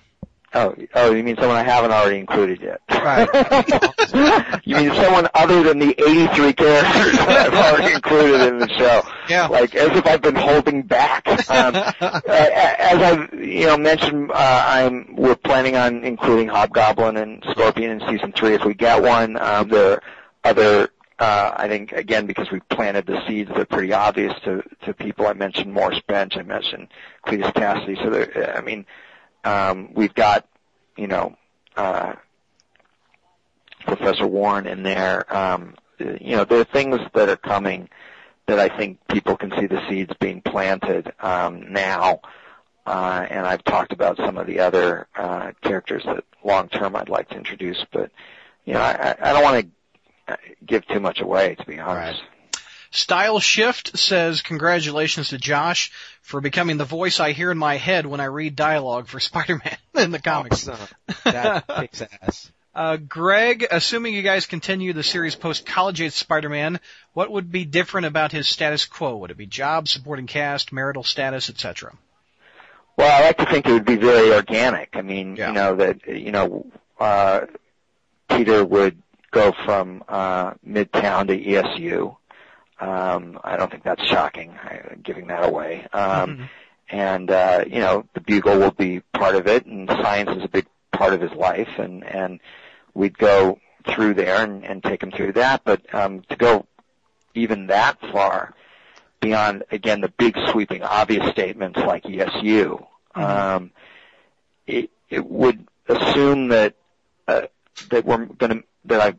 Oh, oh, you mean someone I haven't already included yet? Right. *laughs* you mean someone other than the 83 characters that I've already included in the show? Yeah. Like as if I've been holding back. Um, *laughs* uh, as I've you know mentioned, uh, I'm we're planning on including Hobgoblin and Scorpion in season three if we get one. Um, there are other. Uh, I think again because we planted the seeds, they're pretty obvious to to people. I mentioned Morris Bench, I mentioned Cletus Kasady. So there, I mean, um, we've got you know uh, Professor Warren in there. Um, you know, there are things that are coming that I think people can see the seeds being planted um, now. Uh, and I've talked about some of the other uh, characters that long term I'd like to introduce, but you know, I, I don't want to give too much away, to be honest. Style Shift says, congratulations to Josh for becoming the voice I hear in my head when I read dialogue for *laughs* Spider-Man in the comics. Awesome. That kicks ass. *laughs* Uh, Greg, assuming you guys continue the series post College Age Spider-Man, what would be different about his status quo? Would it be job, supporting cast, marital status, etc.? Well, I like to think it would be very organic. I mean, Yeah. you know that you know uh, Peter would go from uh, Midtown to ESU. Um, I don't think that's shocking, I, giving that away. Um, Mhm. and uh, you know the bugle will be part of it, and science is a big part of his life, and and we'd go through there and, and take him through that. But um, to go even that far beyond, again, the big sweeping obvious statements like ESU, um, it it would assume that uh, that we're going to that I.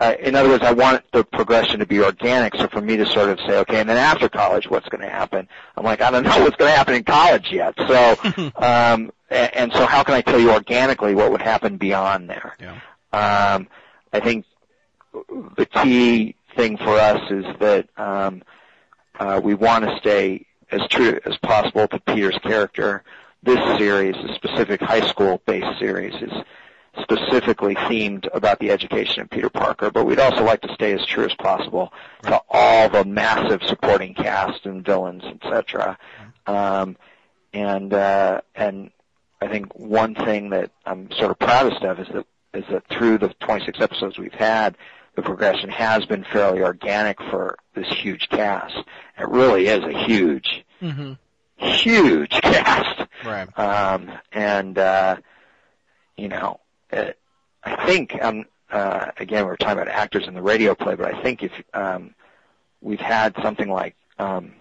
Uh, in other words, I want the progression to be organic. So for me to sort of say, okay, and then after college, what's going to happen? I'm like, I don't *laughs* know what's going to happen in college yet. So, *laughs* um, and, so how can I tell you organically what would happen beyond there? Yeah. Um, I think the key thing for us is that um, uh, we want to stay as true as possible to Peter's character. This series, a specific high school-based series, is specifically themed about the education of Peter Parker, but we'd also like to stay as true as possible to all the massive supporting cast and villains, etc. Um, and uh, and I think one thing that I'm sort of proudest of is that is that through the 26 episodes we've had, the progression has been fairly organic for this huge cast. It really is a huge, Mm-hmm. huge *laughs* cast. Right. Um, and, uh, you know, I think, um, uh, again, we're talking about actors in the radio play, but I think if, um, we've had something like, um,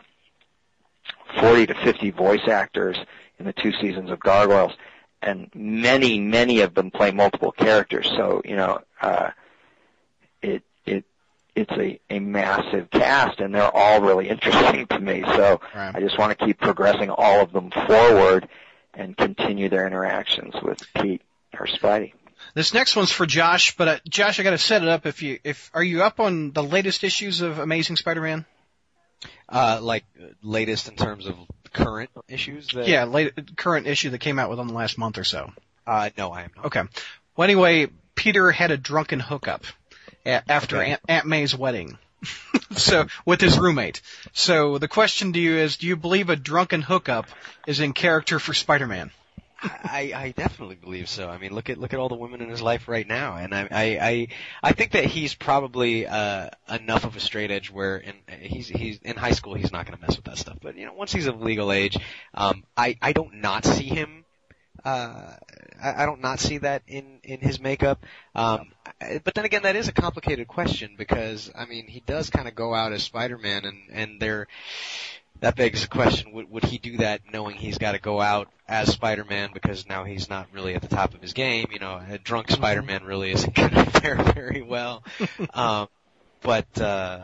40 to 50 voice actors in the two seasons of Gargoyles, and many, many of them play multiple characters. So, you know, uh, it, it, it's a, a massive cast and they're all really *laughs* interesting to me. So Right. I just want to keep progressing all of them forward and continue their interactions with Pete or Spidey. This next one's for Josh, but uh, Josh, I got to set it up. If you, if are you up on the latest issues of Amazing Spider-Man? Uh, like latest in terms of current issues. That, Yeah, late, current issue that came out within the last month or so. Uh, no, I am not. Okay. Well, anyway, Peter had a drunken hookup a- after Okay. Aunt, Aunt May's wedding. *laughs* so, with his roommate. So, the question to you is, do you believe a drunken hookup is in character for Spider-Man? I, I definitely believe so. I mean, look at look at all the women in his life right now, and I I I, I think that he's probably uh, enough of a straight edge where in he's he's in high school he's not going to mess with that stuff. But you know, once he's of legal age, um, I I don't not see him. Uh, I, I don't not see that in in his makeup. Um, but then again, that is a complicated question because I mean, he does kind of go out as Spider-Man, and and there that begs the question, would, would he do that knowing he's got to go out as Spider-Man because now he's not really at the top of his game? You know, a drunk Spider-Man really isn't *laughs* going to fare very well. *laughs* um, but, uh,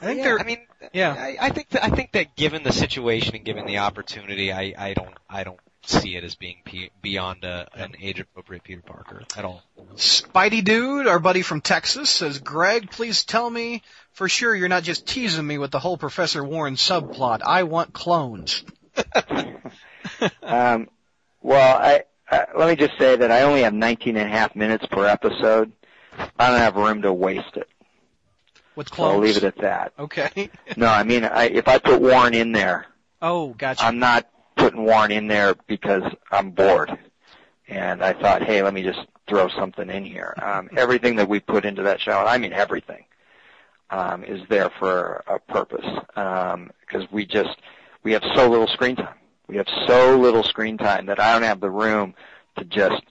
I think yeah, they're- I mean, yeah. I, I think that, I think that given the situation and given the opportunity, I, I don't, I don't see it as being pe- beyond a, an age-appropriate Peter Parker at all. Spidey Dude, our buddy from Texas, says, Greg, please tell me for sure you're not just teasing me with the whole Professor Warren subplot. I want clones. *laughs* Um, well, I, uh, let me just say that I only have 19 and a half minutes per episode. I don't have room to waste it. With So clones. I'll leave it at that. Okay. *laughs* No, I mean, I, if I put Warren in there, Oh, gotcha. I'm not putting Warren in there because I'm bored. And I thought, hey, let me just throw something in here. Um, everything that we put into that show, and I mean everything, um, is there for a purpose. Because we just we have so little screen time. We have so little screen time that I don't have the room to just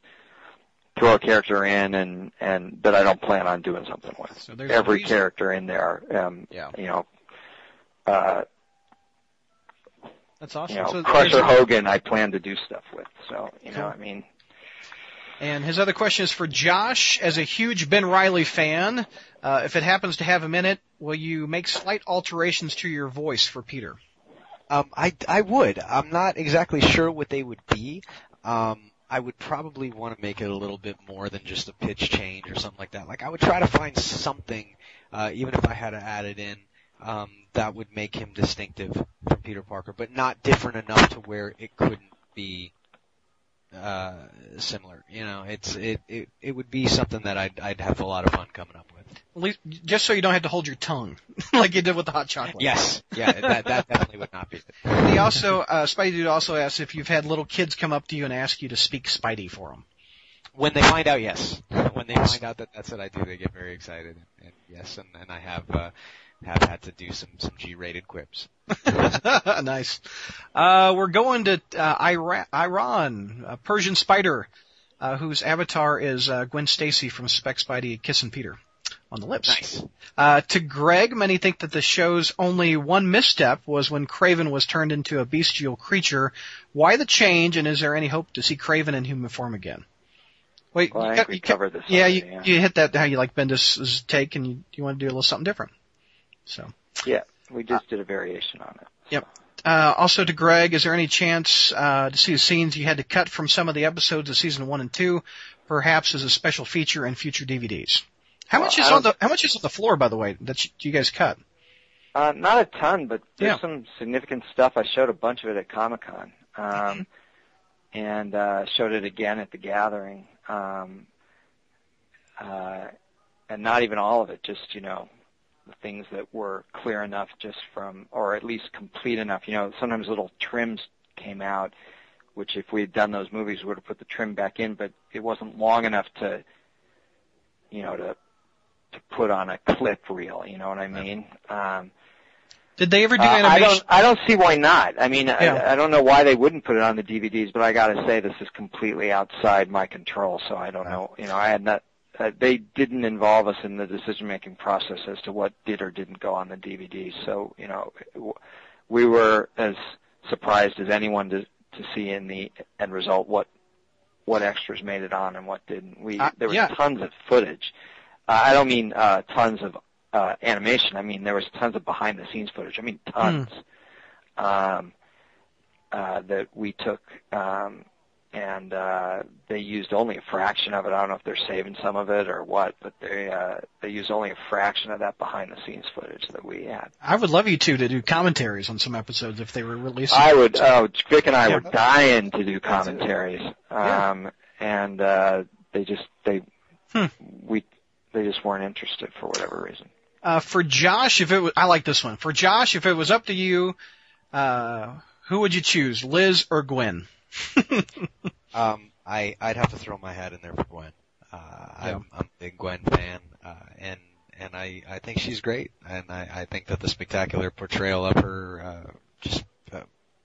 throw a character in and and that I don't plan on doing something with. So there's Every character in there, um, Yeah. you know. Uh, That's awesome. you know, So Crusher Hogan, I plan to do stuff with. So, you know, I mean, And his other question is for Josh. As a huge Ben Riley fan, uh, if it happens to have in it, will you make slight alterations to your voice for Peter? Um, I, I would. I'm not exactly sure what they would be. Um, I would probably want to make it a little bit more than just a pitch change or something like that. Like I would try to find something, uh, even if I had to add it in, um, that would make him distinctive from Peter Parker, but not different enough to where it couldn't be uh, similar. You know, it's it, it it would be something that I'd I'd have a lot of fun coming up with. At least, just so you don't have to hold your tongue, *laughs* like you did with the hot chocolate. Yes, yeah, that that definitely would not be. He also, uh, Spidey Dude also asks if you've had little kids come up to you and ask you to speak Spidey for them. When they find out, yes. When they find out that that's what I do, they get very excited. And, and yes, and, and I have uh, have had to do some some G-rated quips. *laughs* *laughs* nice. Uh, we're going to uh, Ira- Iran, a Persian spider, uh, whose avatar is uh, Gwen Stacy from Spec Spidey kissing Peter on the lips. Nice. Uh, to Greg, many think that the show's only one misstep was when Kraven was turned into a bestial creature. Why the change, and is there any hope to see Kraven in human form again? Wait, well, you got- we you covered this. yeah, already, you, yeah. you hit that how you like Bendis' take, and you, you want to do a little something different. So. yeah, we just did a variation on it. Uh, also to Greg, is there any chance uh, to see the scenes you had to cut from some of the episodes of season one and two, perhaps as a special feature in future DVDs? How Well, much is on the How much is on the floor, by the way, that you, you guys cut? Uh, not a ton, but there's Yeah. some significant stuff. I showed a bunch of it at Comic Con, um, and uh, showed it again at the gathering. Um, uh, and not even all of it, just you know, the things that were clear enough, just from, or at least complete enough. You know, sometimes little trims came out, which if we had done those movies, we would have put the trim back in, but it wasn't long enough to, you know, to to put on a clip reel. You know what I mean? Um, Did they ever do uh, I don't. I don't see why not. I mean, Yeah. I, I don't know why they wouldn't put it on the DVDs, but I got to say this is completely outside my control. So I don't know. You know, I had not. Uh, they didn't involve us in the decision-making process as to what did or didn't go on the DVD. So you know, we were as surprised as anyone to to see in the end result what what extras made it on and what didn't. We Uh, there was yeah. tons of footage. Uh, I don't mean uh, tons of uh, animation. I mean there was tons of behind the scenes footage. I mean tons um, uh, that we took, um, and uh, they used only a fraction of it. I don't know if they're saving some of it or what, but they uh, they used only a fraction of that behind the scenes footage that we had. I would love you two to do commentaries on some episodes if they were released. I would. Oh, Vic and I Yeah. were dying to do commentaries, Yeah. um, and uh, they just they Hmm. we they just weren't interested for whatever reason. Uh, for Josh, if it was, I like this one. For Josh, if it was up to you, uh, who would you choose, Liz or Gwen? *laughs* Um, I I'd have to throw my hat in there for Gwen. Uh, I'm, I'm a big Gwen fan, uh, and and I I think she's great, and I I think that the spectacular portrayal of her uh, just uh,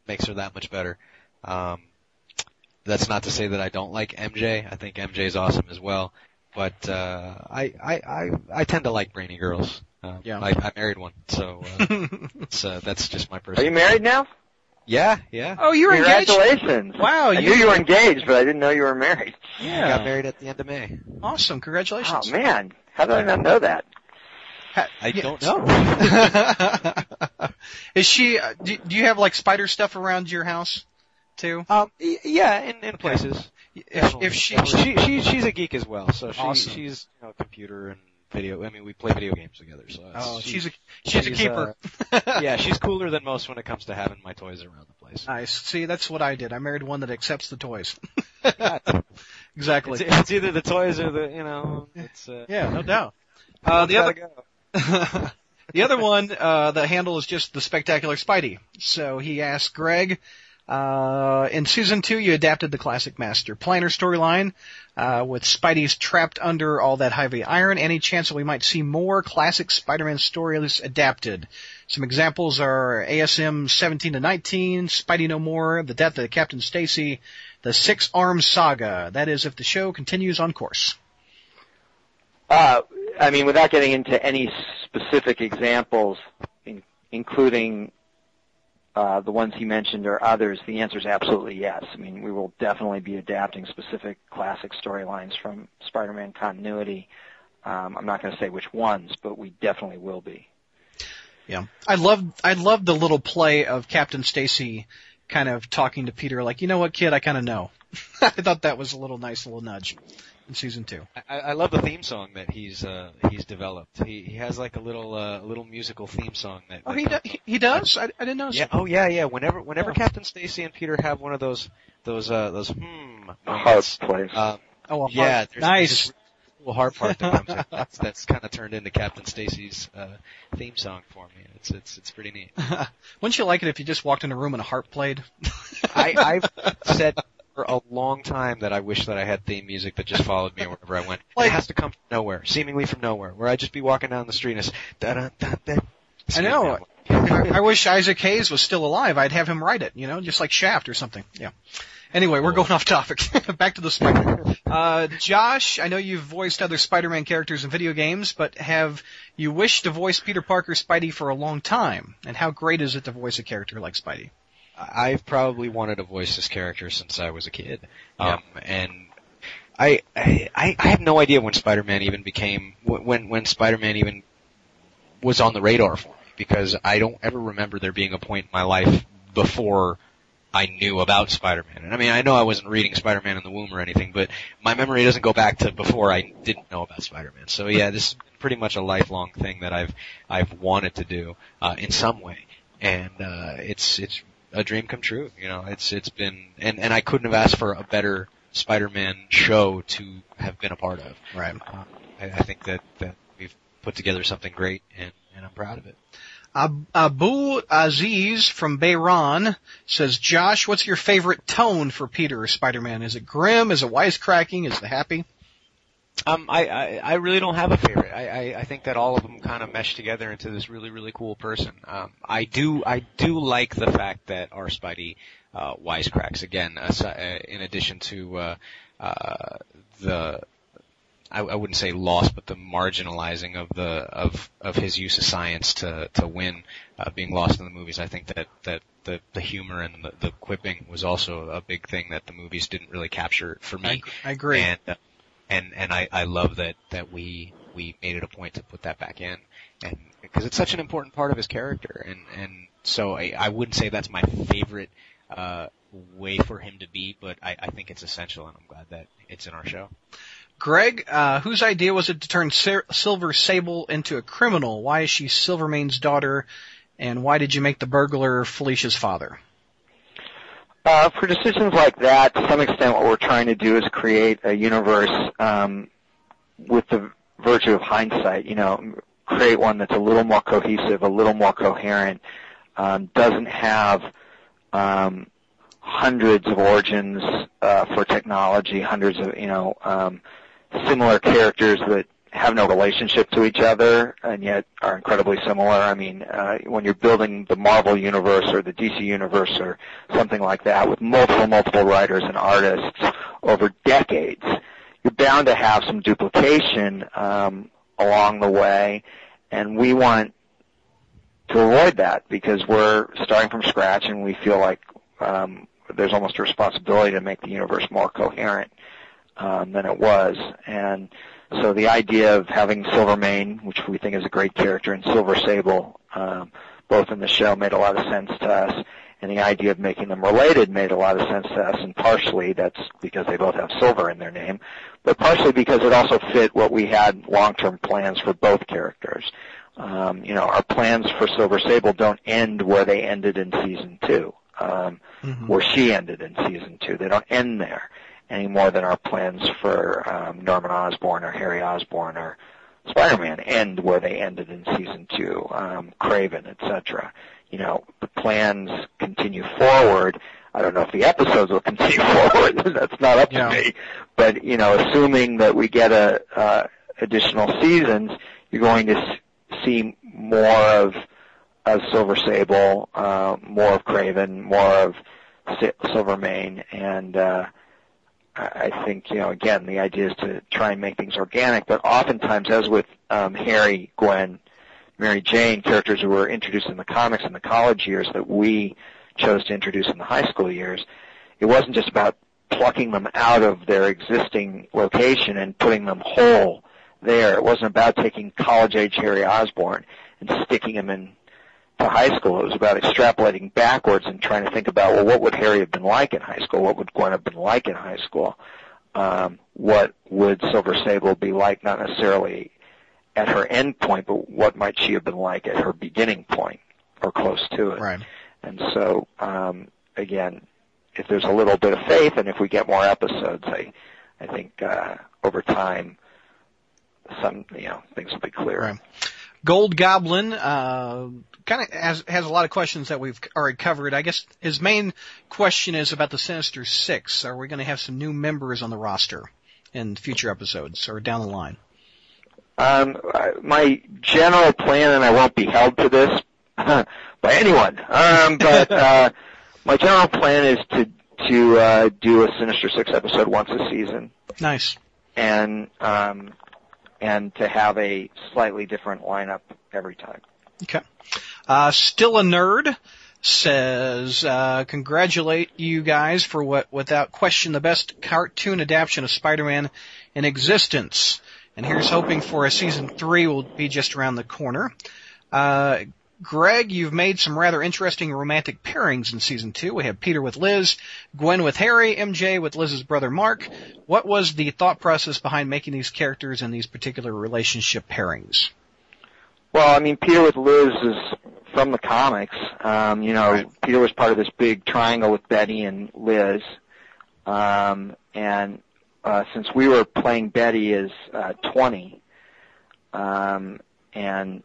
makes her that much better. Um, that's not to say that I don't like MJ. I think MJ is awesome as well, but uh, I I I I tend to like brainy girls. Um, Yeah. I, I married one, so uh, *laughs* it's, uh, that's just my personal. Are you married now? Yeah, yeah. oh, you're engaged. Congratulations! Wow, I you- knew you were engaged, but I didn't know you were married. Yeah. I got married at the end of May. awesome. Congratulations. Oh man, how did I not know that? I don't know. *laughs* Is she? uh, Do, do you have like spider stuff around your house too? Um, y- yeah, in, in places. If if she, she, she she's a geek as well, so she Awesome. she's you know computer and video. I mean, we play video games together, so it's, oh, she- she's a she's a she's, keeper. *laughs* yeah, she's cooler than most when it comes to having my toys around the place. Nice. See, that's what I did. I married one that accepts the toys. *laughs* Exactly. it's, it's either the toys or the you know it's uh, Yeah, no *laughs* doubt. Uh, the other the other one, uh, the handle is just the spectacular Spidey. So he asked Greg, uh, in season two, you adapted the classic Master Planner storyline, uh, with Spidey's trapped under all that heavy iron. Any chance that we might see more classic Spider-Man stories adapted? Some examples are ASM 17 to 19, Spidey No More, The Death of Captain Stacy, The Six Arms Saga. That is if the show continues on course. Uh, I mean, without getting into any specific examples, in, including uh, the ones he mentioned or others, the answer is absolutely yes. I mean, we will definitely be adapting specific classic storylines from Spider-Man continuity. Um, I'm not going to say which ones, but we definitely will be. Yeah. I love I love the little play of Captain Stacy kind of talking to Peter like, you know what, kid, I kind of know. *laughs* I thought that was a little nice little nudge in season two. I, I love the theme song that he's uh he's developed. He he has like a little uh little musical theme song that. Oh, that he do, he, he does. I, I didn't know. Yeah. Oh yeah, yeah. Whenever whenever Oh. Captain Stacy and Peter have one of those those uh those hmm Heart moments, plays. um, Oh, a yeah, there's nice. this cool heart part that comes in. That's, that's kind of turned into Captain Stacy's uh, theme song for me. It's it's it's pretty neat. *laughs* Wouldn't you like it if you just walked in a room and a harp played? I, I've said *laughs* for a long time that I wish that I had theme music that just followed me wherever I went. Like- it has to come from nowhere, seemingly from nowhere, where I'd just be walking down the street and it's da da da da. I know. *laughs* I, I wish Isaac Hayes was still alive. I'd have him write it, you know, just like Shaft or something. Yeah. Anyway, we're going off topic. *laughs* Back to the Spider. Uh, Josh, I know you've voiced other Spider-Man characters in video games, but have you wished to voice Peter Parker Spidey for a long time? And how great is it to voice a character like Spidey? I've probably wanted to voice this character since I was a kid. Um, and I, I, I have no idea when Spider-Man even became, when, when Spider-Man even was on the radar for me because I don't ever remember there being a point in my life before I knew about Spider-Man. And I mean, I know I wasn't reading Spider-Man in the womb or anything, but my memory doesn't go back to before I didn't know about Spider-Man. So yeah, this is pretty much a lifelong thing that I've, I've wanted to do, uh, in some way. And, uh, it's, it's a dream come true. You know, it's, it's been, and, and I couldn't have asked for a better Spider-Man show to have been a part of. Right. Um, I, I think that, that we've put together something great and, and I'm proud of it. Abu Aziz from Bahrain says, Josh, what's your favorite tone for Peter Spider-Man? Is it grim? Is it wisecracking? Is it happy? Um, I, I, I really don't have a favorite. I, I, I think that all of them kind of mesh together into this really, really cool person. Um, I do, I do like the fact that our Spidey, uh, wisecracks again, uh, in addition to, uh, uh, the, I, I wouldn't say lost, but the marginalizing of the of of his use of science to to win, uh, being lost in the movies. I think that that the the humor and the, the quipping was also a big thing that the movies didn't really capture for me. I, I agree. And uh, and and I I love that that we we made it a point to put that back in, and because it's such an important part of his character, and and so I I wouldn't say that's my favorite. Uh, way for him to be, but I, I think it's essential, and I'm glad that it's in our show. Greg, uh, whose idea was it to turn Silver Sable into a criminal? Why is she Silvermane's daughter? And why did you make the burglar Felicia's father? Uh, for decisions like that, to some extent what we're trying to do is create a universe um, with the virtue of hindsight, you know, create one that's a little more cohesive, a little more coherent, um, doesn't have um, hundreds of origins uh, for technology, hundreds of, you know, um, similar characters that have no relationship to each other and yet are incredibly similar. I mean, uh, when you're building the Marvel universe or the DC universe or something like that with multiple, multiple writers and artists over decades, you're bound to have some duplication um, along the way, and we want to avoid that because we're starting from scratch and we feel like um, there's almost a responsibility to make the universe more coherent um, than it was. And so the idea of having Silvermane, which we think is a great character, and Silver Sable, um, both in the show, made a lot of sense to us. And the idea of making them related made a lot of sense to us, and partially that's because they both have silver in their name, but partially because it also fit what we had long-term plans for both characters. Um, you know, our plans for Silver Sable don't end where they ended in season two, um, mm-hmm. where she ended in season two. They don't end there any more than our plans for um, Norman Osborn or Harry Osborn or Spider-Man end where they ended in season two, um, Kraven, etc. You know, the plans continue forward. I don't know if the episodes will *laughs* continue forward. That's not up to me. But you know, assuming that we get a uh, additional seasons, you're going to see more of of Silver Sable, uh, more of Kraven, more of Silvermane, and uh, I think, you know, again, the idea is to try and make things organic, but oftentimes, as with um, Harry, Gwen, Mary Jane, characters who were introduced in the comics in the college years that we chose to introduce in the high school years, it wasn't just about plucking them out of their existing location and putting them whole there. It wasn't about taking college-age Harry Osborn and sticking him in to high school. It was about extrapolating backwards and trying to think about, well, what would Harry have been like in high school? What would Gwen have been like in high school? Um, what would Silver Sable be like, not necessarily at her end point, but what might she have been like at her beginning point or close to it? Right. And so, um, again, if there's a little bit of faith and if we get more episodes, I, I think, uh, over time, some, you know, things will be clear. Right. Gold Goblin, uh, kind of has, has a lot of questions that we've already covered. I guess his main question is about the Sinister Six. Are we going to have some new members on the roster in future episodes or down the line? Um, my general plan, and I won't be held to this *laughs* by anyone, um, but *laughs* uh, my general plan is to to uh, do a Sinister Six episode once a season. Nice. And um, and to have a slightly different lineup every time. Okay. Uh, still a nerd says, uh, congratulate you guys for what, without question, the best cartoon adaptation of Spider-Man in existence. And here's hoping for a season three will be just around the corner. Uh, Greg, you've made some rather interesting romantic pairings in season two. We have Peter with Liz, Gwen with Harry, MJ with Liz's brother Mark. What was the thought process behind making these characters and these particular relationship pairings? Well, I mean, Peter with Liz is from the comics. Um, you know, right. Peter was part of this big triangle with Betty and Liz. Um, and uh, since we were playing Betty as uh, 20, um, and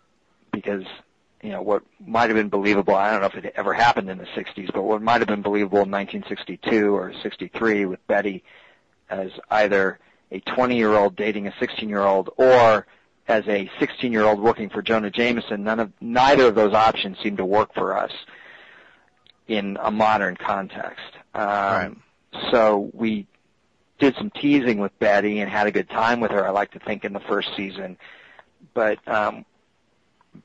because you know, what might have been believable, I don't know if it ever happened in the 60s, but what might have been believable in 1962 or 63 with Betty as either a 20 year old dating a 16 year old or as a 16 year old working for Jonah Jameson, none of, neither of those options seem to work for us in a modern context. Um, right. So we did some teasing with Betty and had a good time with her. I like to think in the first season, but um,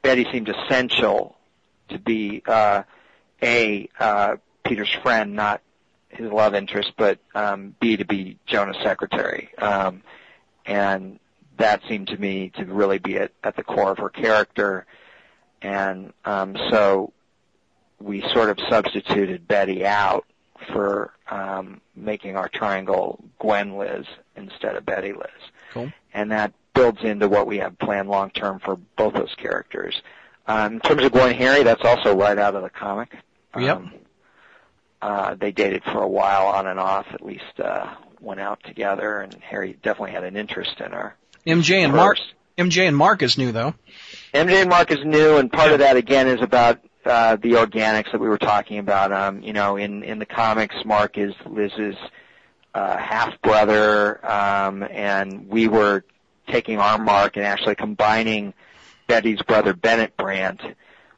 Betty seemed essential to be uh, a uh, Peter's friend, not his love interest, but um, B to be Jonah's secretary, um, and that seemed to me to really be at, at the core of her character, and um, so we sort of substituted Betty out for um, making our triangle Gwen Liz instead of Betty Liz. Cool. And that builds into what we have planned long term for both those characters. Um, in terms of Gwen Harry, that's also right out of the comic. Yep. Um, uh, they dated for a while on and off, at least uh, went out together, and Harry definitely had an interest in her. MJ and Mark. MJ and Mark is new though. MJ and Mark is new, and part of that again is about uh, the organics that we were talking about. Um, you know, in in the comics, Mark is Liz's uh, half brother, um, and we were taking our Mark and actually combining Betty's brother Bennett Brandt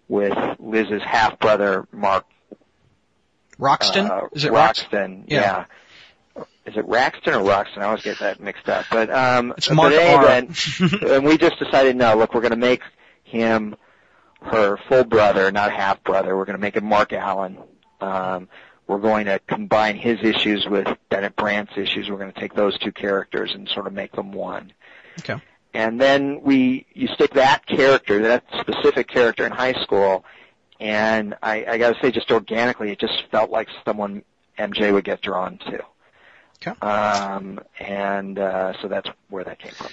with Liz's half brother Mark Roxton. Uh, is it Roxton? Yeah. yeah. Is it Raxton or Roxton? I always get that mixed up. But um, it's Mark but. Then, *laughs* and we just decided, no, look, we're going to make him her full brother, not half brother. We're going to make him Mark Allen. Um, we're going to combine his issues with Bennett Brandt's issues. We're going to take those two characters and sort of make them one. Okay. And then we, you stick that character, that specific character in high school, and I, I got to say, just organically, it just felt like someone MJ would get drawn to. Okay. Um, and uh, so that's where that came from.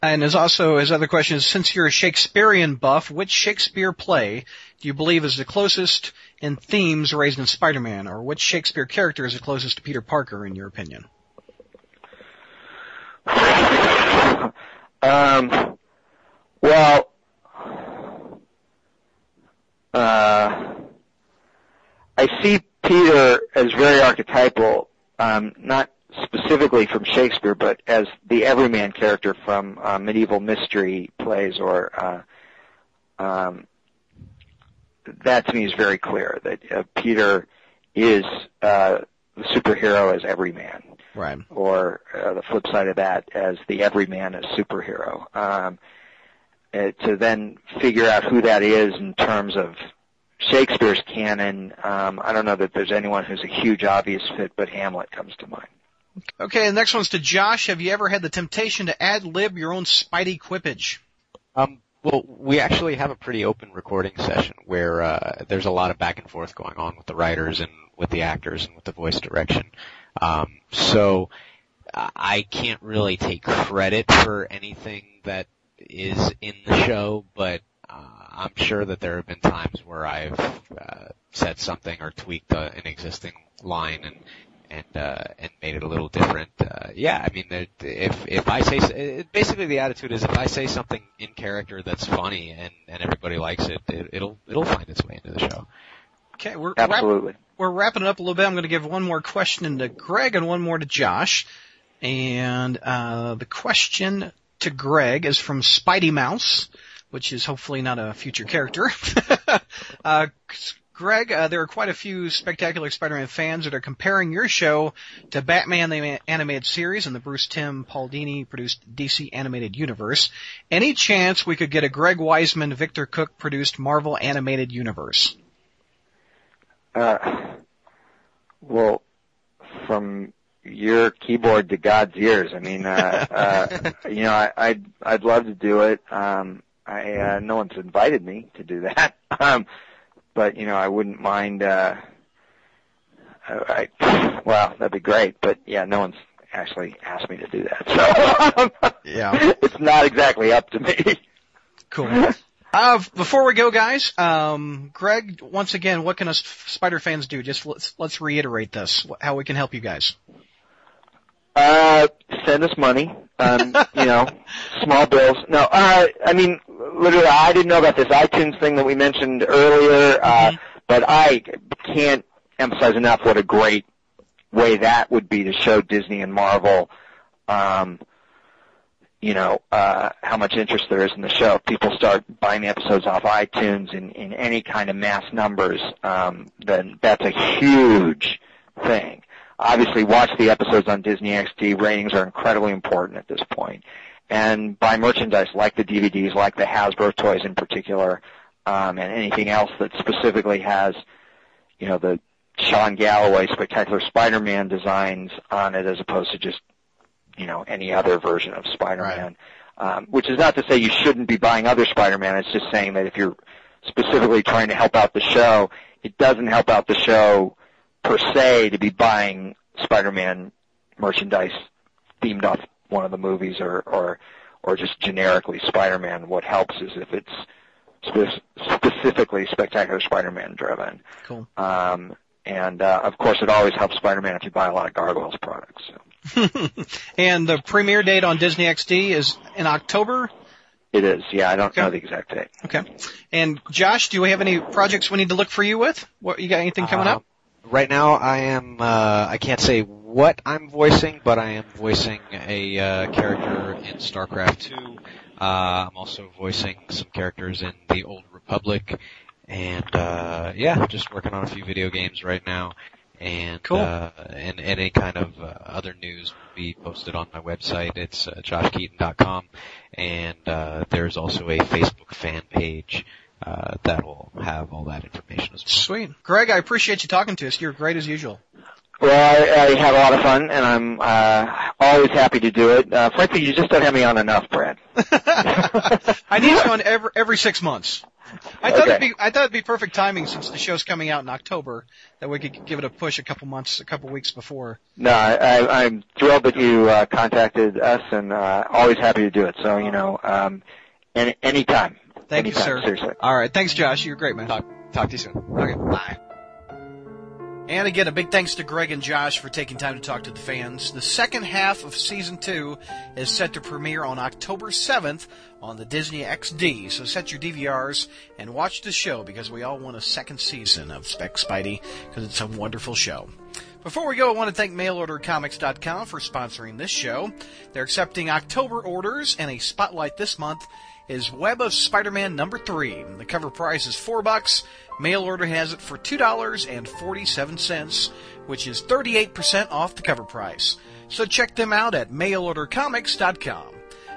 And there's also his other question is, since you're a Shakespearean buff, which Shakespeare play do you believe is the closest in themes raised in Spider-Man, or which Shakespeare character is the closest to Peter Parker, in your opinion? Um, well, uh, I see Peter as very archetypal, um, not specifically from Shakespeare, but as the everyman character from uh, medieval mystery plays or uh, um, that to me is very clear that uh, Peter is uh, the superhero as everyman, right? Or uh, the flip side of that as the everyman as superhero. Um, uh, to then figure out who that is in terms of Shakespeare's canon, um, I don't know that there's anyone who's a huge obvious fit, but Hamlet comes to mind. Okay, the next one's to Josh. Have you ever had the temptation to ad lib your own Spidey quippage? Um, well, we actually have a pretty open recording session where uh, there's a lot of back and forth going on with the writers and with the actors and with the voice direction. Um, so I can't really take credit for anything that is in the show, but uh, I'm sure that there have been times where I've uh, said something or tweaked a, an existing line and and uh, and made it a little different. Uh, yeah, I mean, if if I say basically the attitude is if I say something in character that's funny and and everybody likes it, it it'll it'll find its way into the show. Okay, we're absolutely wrap, we're wrapping it up a little bit. I'm going to give one more question to Greg and one more to Josh. And uh, the question to Greg is from Spidey Mouse, which is hopefully not a future character. *laughs* uh, Greg, uh, there are quite a few spectacular Spider-Man fans that are comparing your show to Batman the Animated Series and the Bruce Timm Paul Dini produced DC Animated Universe. Any chance we could get a Greg Weisman Victor Cook produced Marvel Animated Universe? Uh, well, from your keyboard to God's ears. I mean, uh, uh, *laughs* you know, I, I'd I'd love to do it. Um, I uh, no one's invited me to do that. *laughs* Um, but you know, I wouldn't mind. Uh, I, I, well, that'd be great. But yeah, no one's actually asked me to do that. *laughs* So yeah, it's not exactly up to me. Cool. Uh, before we go, guys, um, Greg, once again, what can us Spider fans do? Just let's let's reiterate this, how we can help you guys. Uh, send us money. Um, you know, *laughs* small bills. No, uh, I mean, literally, I didn't know about this iTunes thing that we mentioned earlier, uh, but I can't emphasize enough what a great way that would be to show Disney and Marvel, um, you know, uh, how much interest there is in the show. If people start buying the episodes off iTunes in, in any kind of mass numbers, um, then that's a huge thing. Obviously, watch the episodes on Disney XD. Ratings are incredibly important at this point. And buy merchandise like the DVDs, like the Hasbro toys in particular, um, and anything else that specifically has, you know, the Sean Galloway Spectacular Spider-Man designs on it as opposed to just you know any other version of Spider-Man. Right. Um, which is not to say you shouldn't be buying other Spider-Man. It's just saying that if you're specifically trying to help out the show, it doesn't help out the show per se to be buying Spider-Man merchandise themed off one of the movies or or or just generically Spider-Man. What helps is if it's spe- specifically Spectacular Spider-Man driven. Cool. Um, and uh, of course, it always helps Spider-Man if you buy a lot of Gargoyles products. So. *laughs* and the premiere date on Disney XD is in October. It is, yeah. I don't okay. know the exact date. Okay. And Josh, do we have any projects we need to look for you with? What you got? Anything coming uh, up? Right now, I am. Uh, I can't say what I'm voicing, but I am voicing a uh, character in StarCraft 2. Uh, I'm also voicing some characters in the Old Republic, and uh, yeah, just working on a few video games right now and cool. uh, and, and any kind of uh, other news will be posted on my website. It's uh, joshkeaton.com, and uh, there's also a Facebook fan page uh, that will have all that information as well. Sweet, Greg. I appreciate you talking to us. You're great as usual. Well, I, I have a lot of fun, and I'm uh, always happy to do it. Uh, frankly, you just don't have me on enough, Brad. *laughs* I need you on every every six months. I thought okay. it'd be I thought it'd be perfect timing since the show's coming out in October that we could give it a push a couple months, a couple weeks before. No, I, I'm thrilled that you uh, contacted us, and uh, always happy to do it. So you know, um, any anytime. Thank anytime, you, sir. Seriously. All right, thanks, Josh. You're great, man. Talk, talk to you soon. Okay, bye. And again, a big thanks to Greg and Josh for taking time to talk to the fans. The second half of season two is set to premiere on October 7th on the Disney XD. So set your DVRs and watch the show because we all want a second season of Spec Spidey because it's a wonderful show. Before we go, I want to thank mailordercomics.com for sponsoring this show. They're accepting October orders and a spotlight this month is Web of Spider-Man number 3. The cover price is 4 bucks Mail order has it for $2.47, which is 38% off the cover price. So check them out at mailordercomics.com.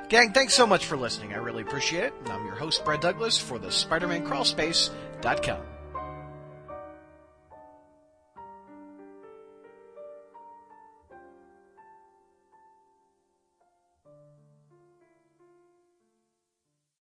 Gang, thanks so much for listening. I really appreciate it. I'm your host, Brad Douglas, for the SpiderManCrawlspace.com.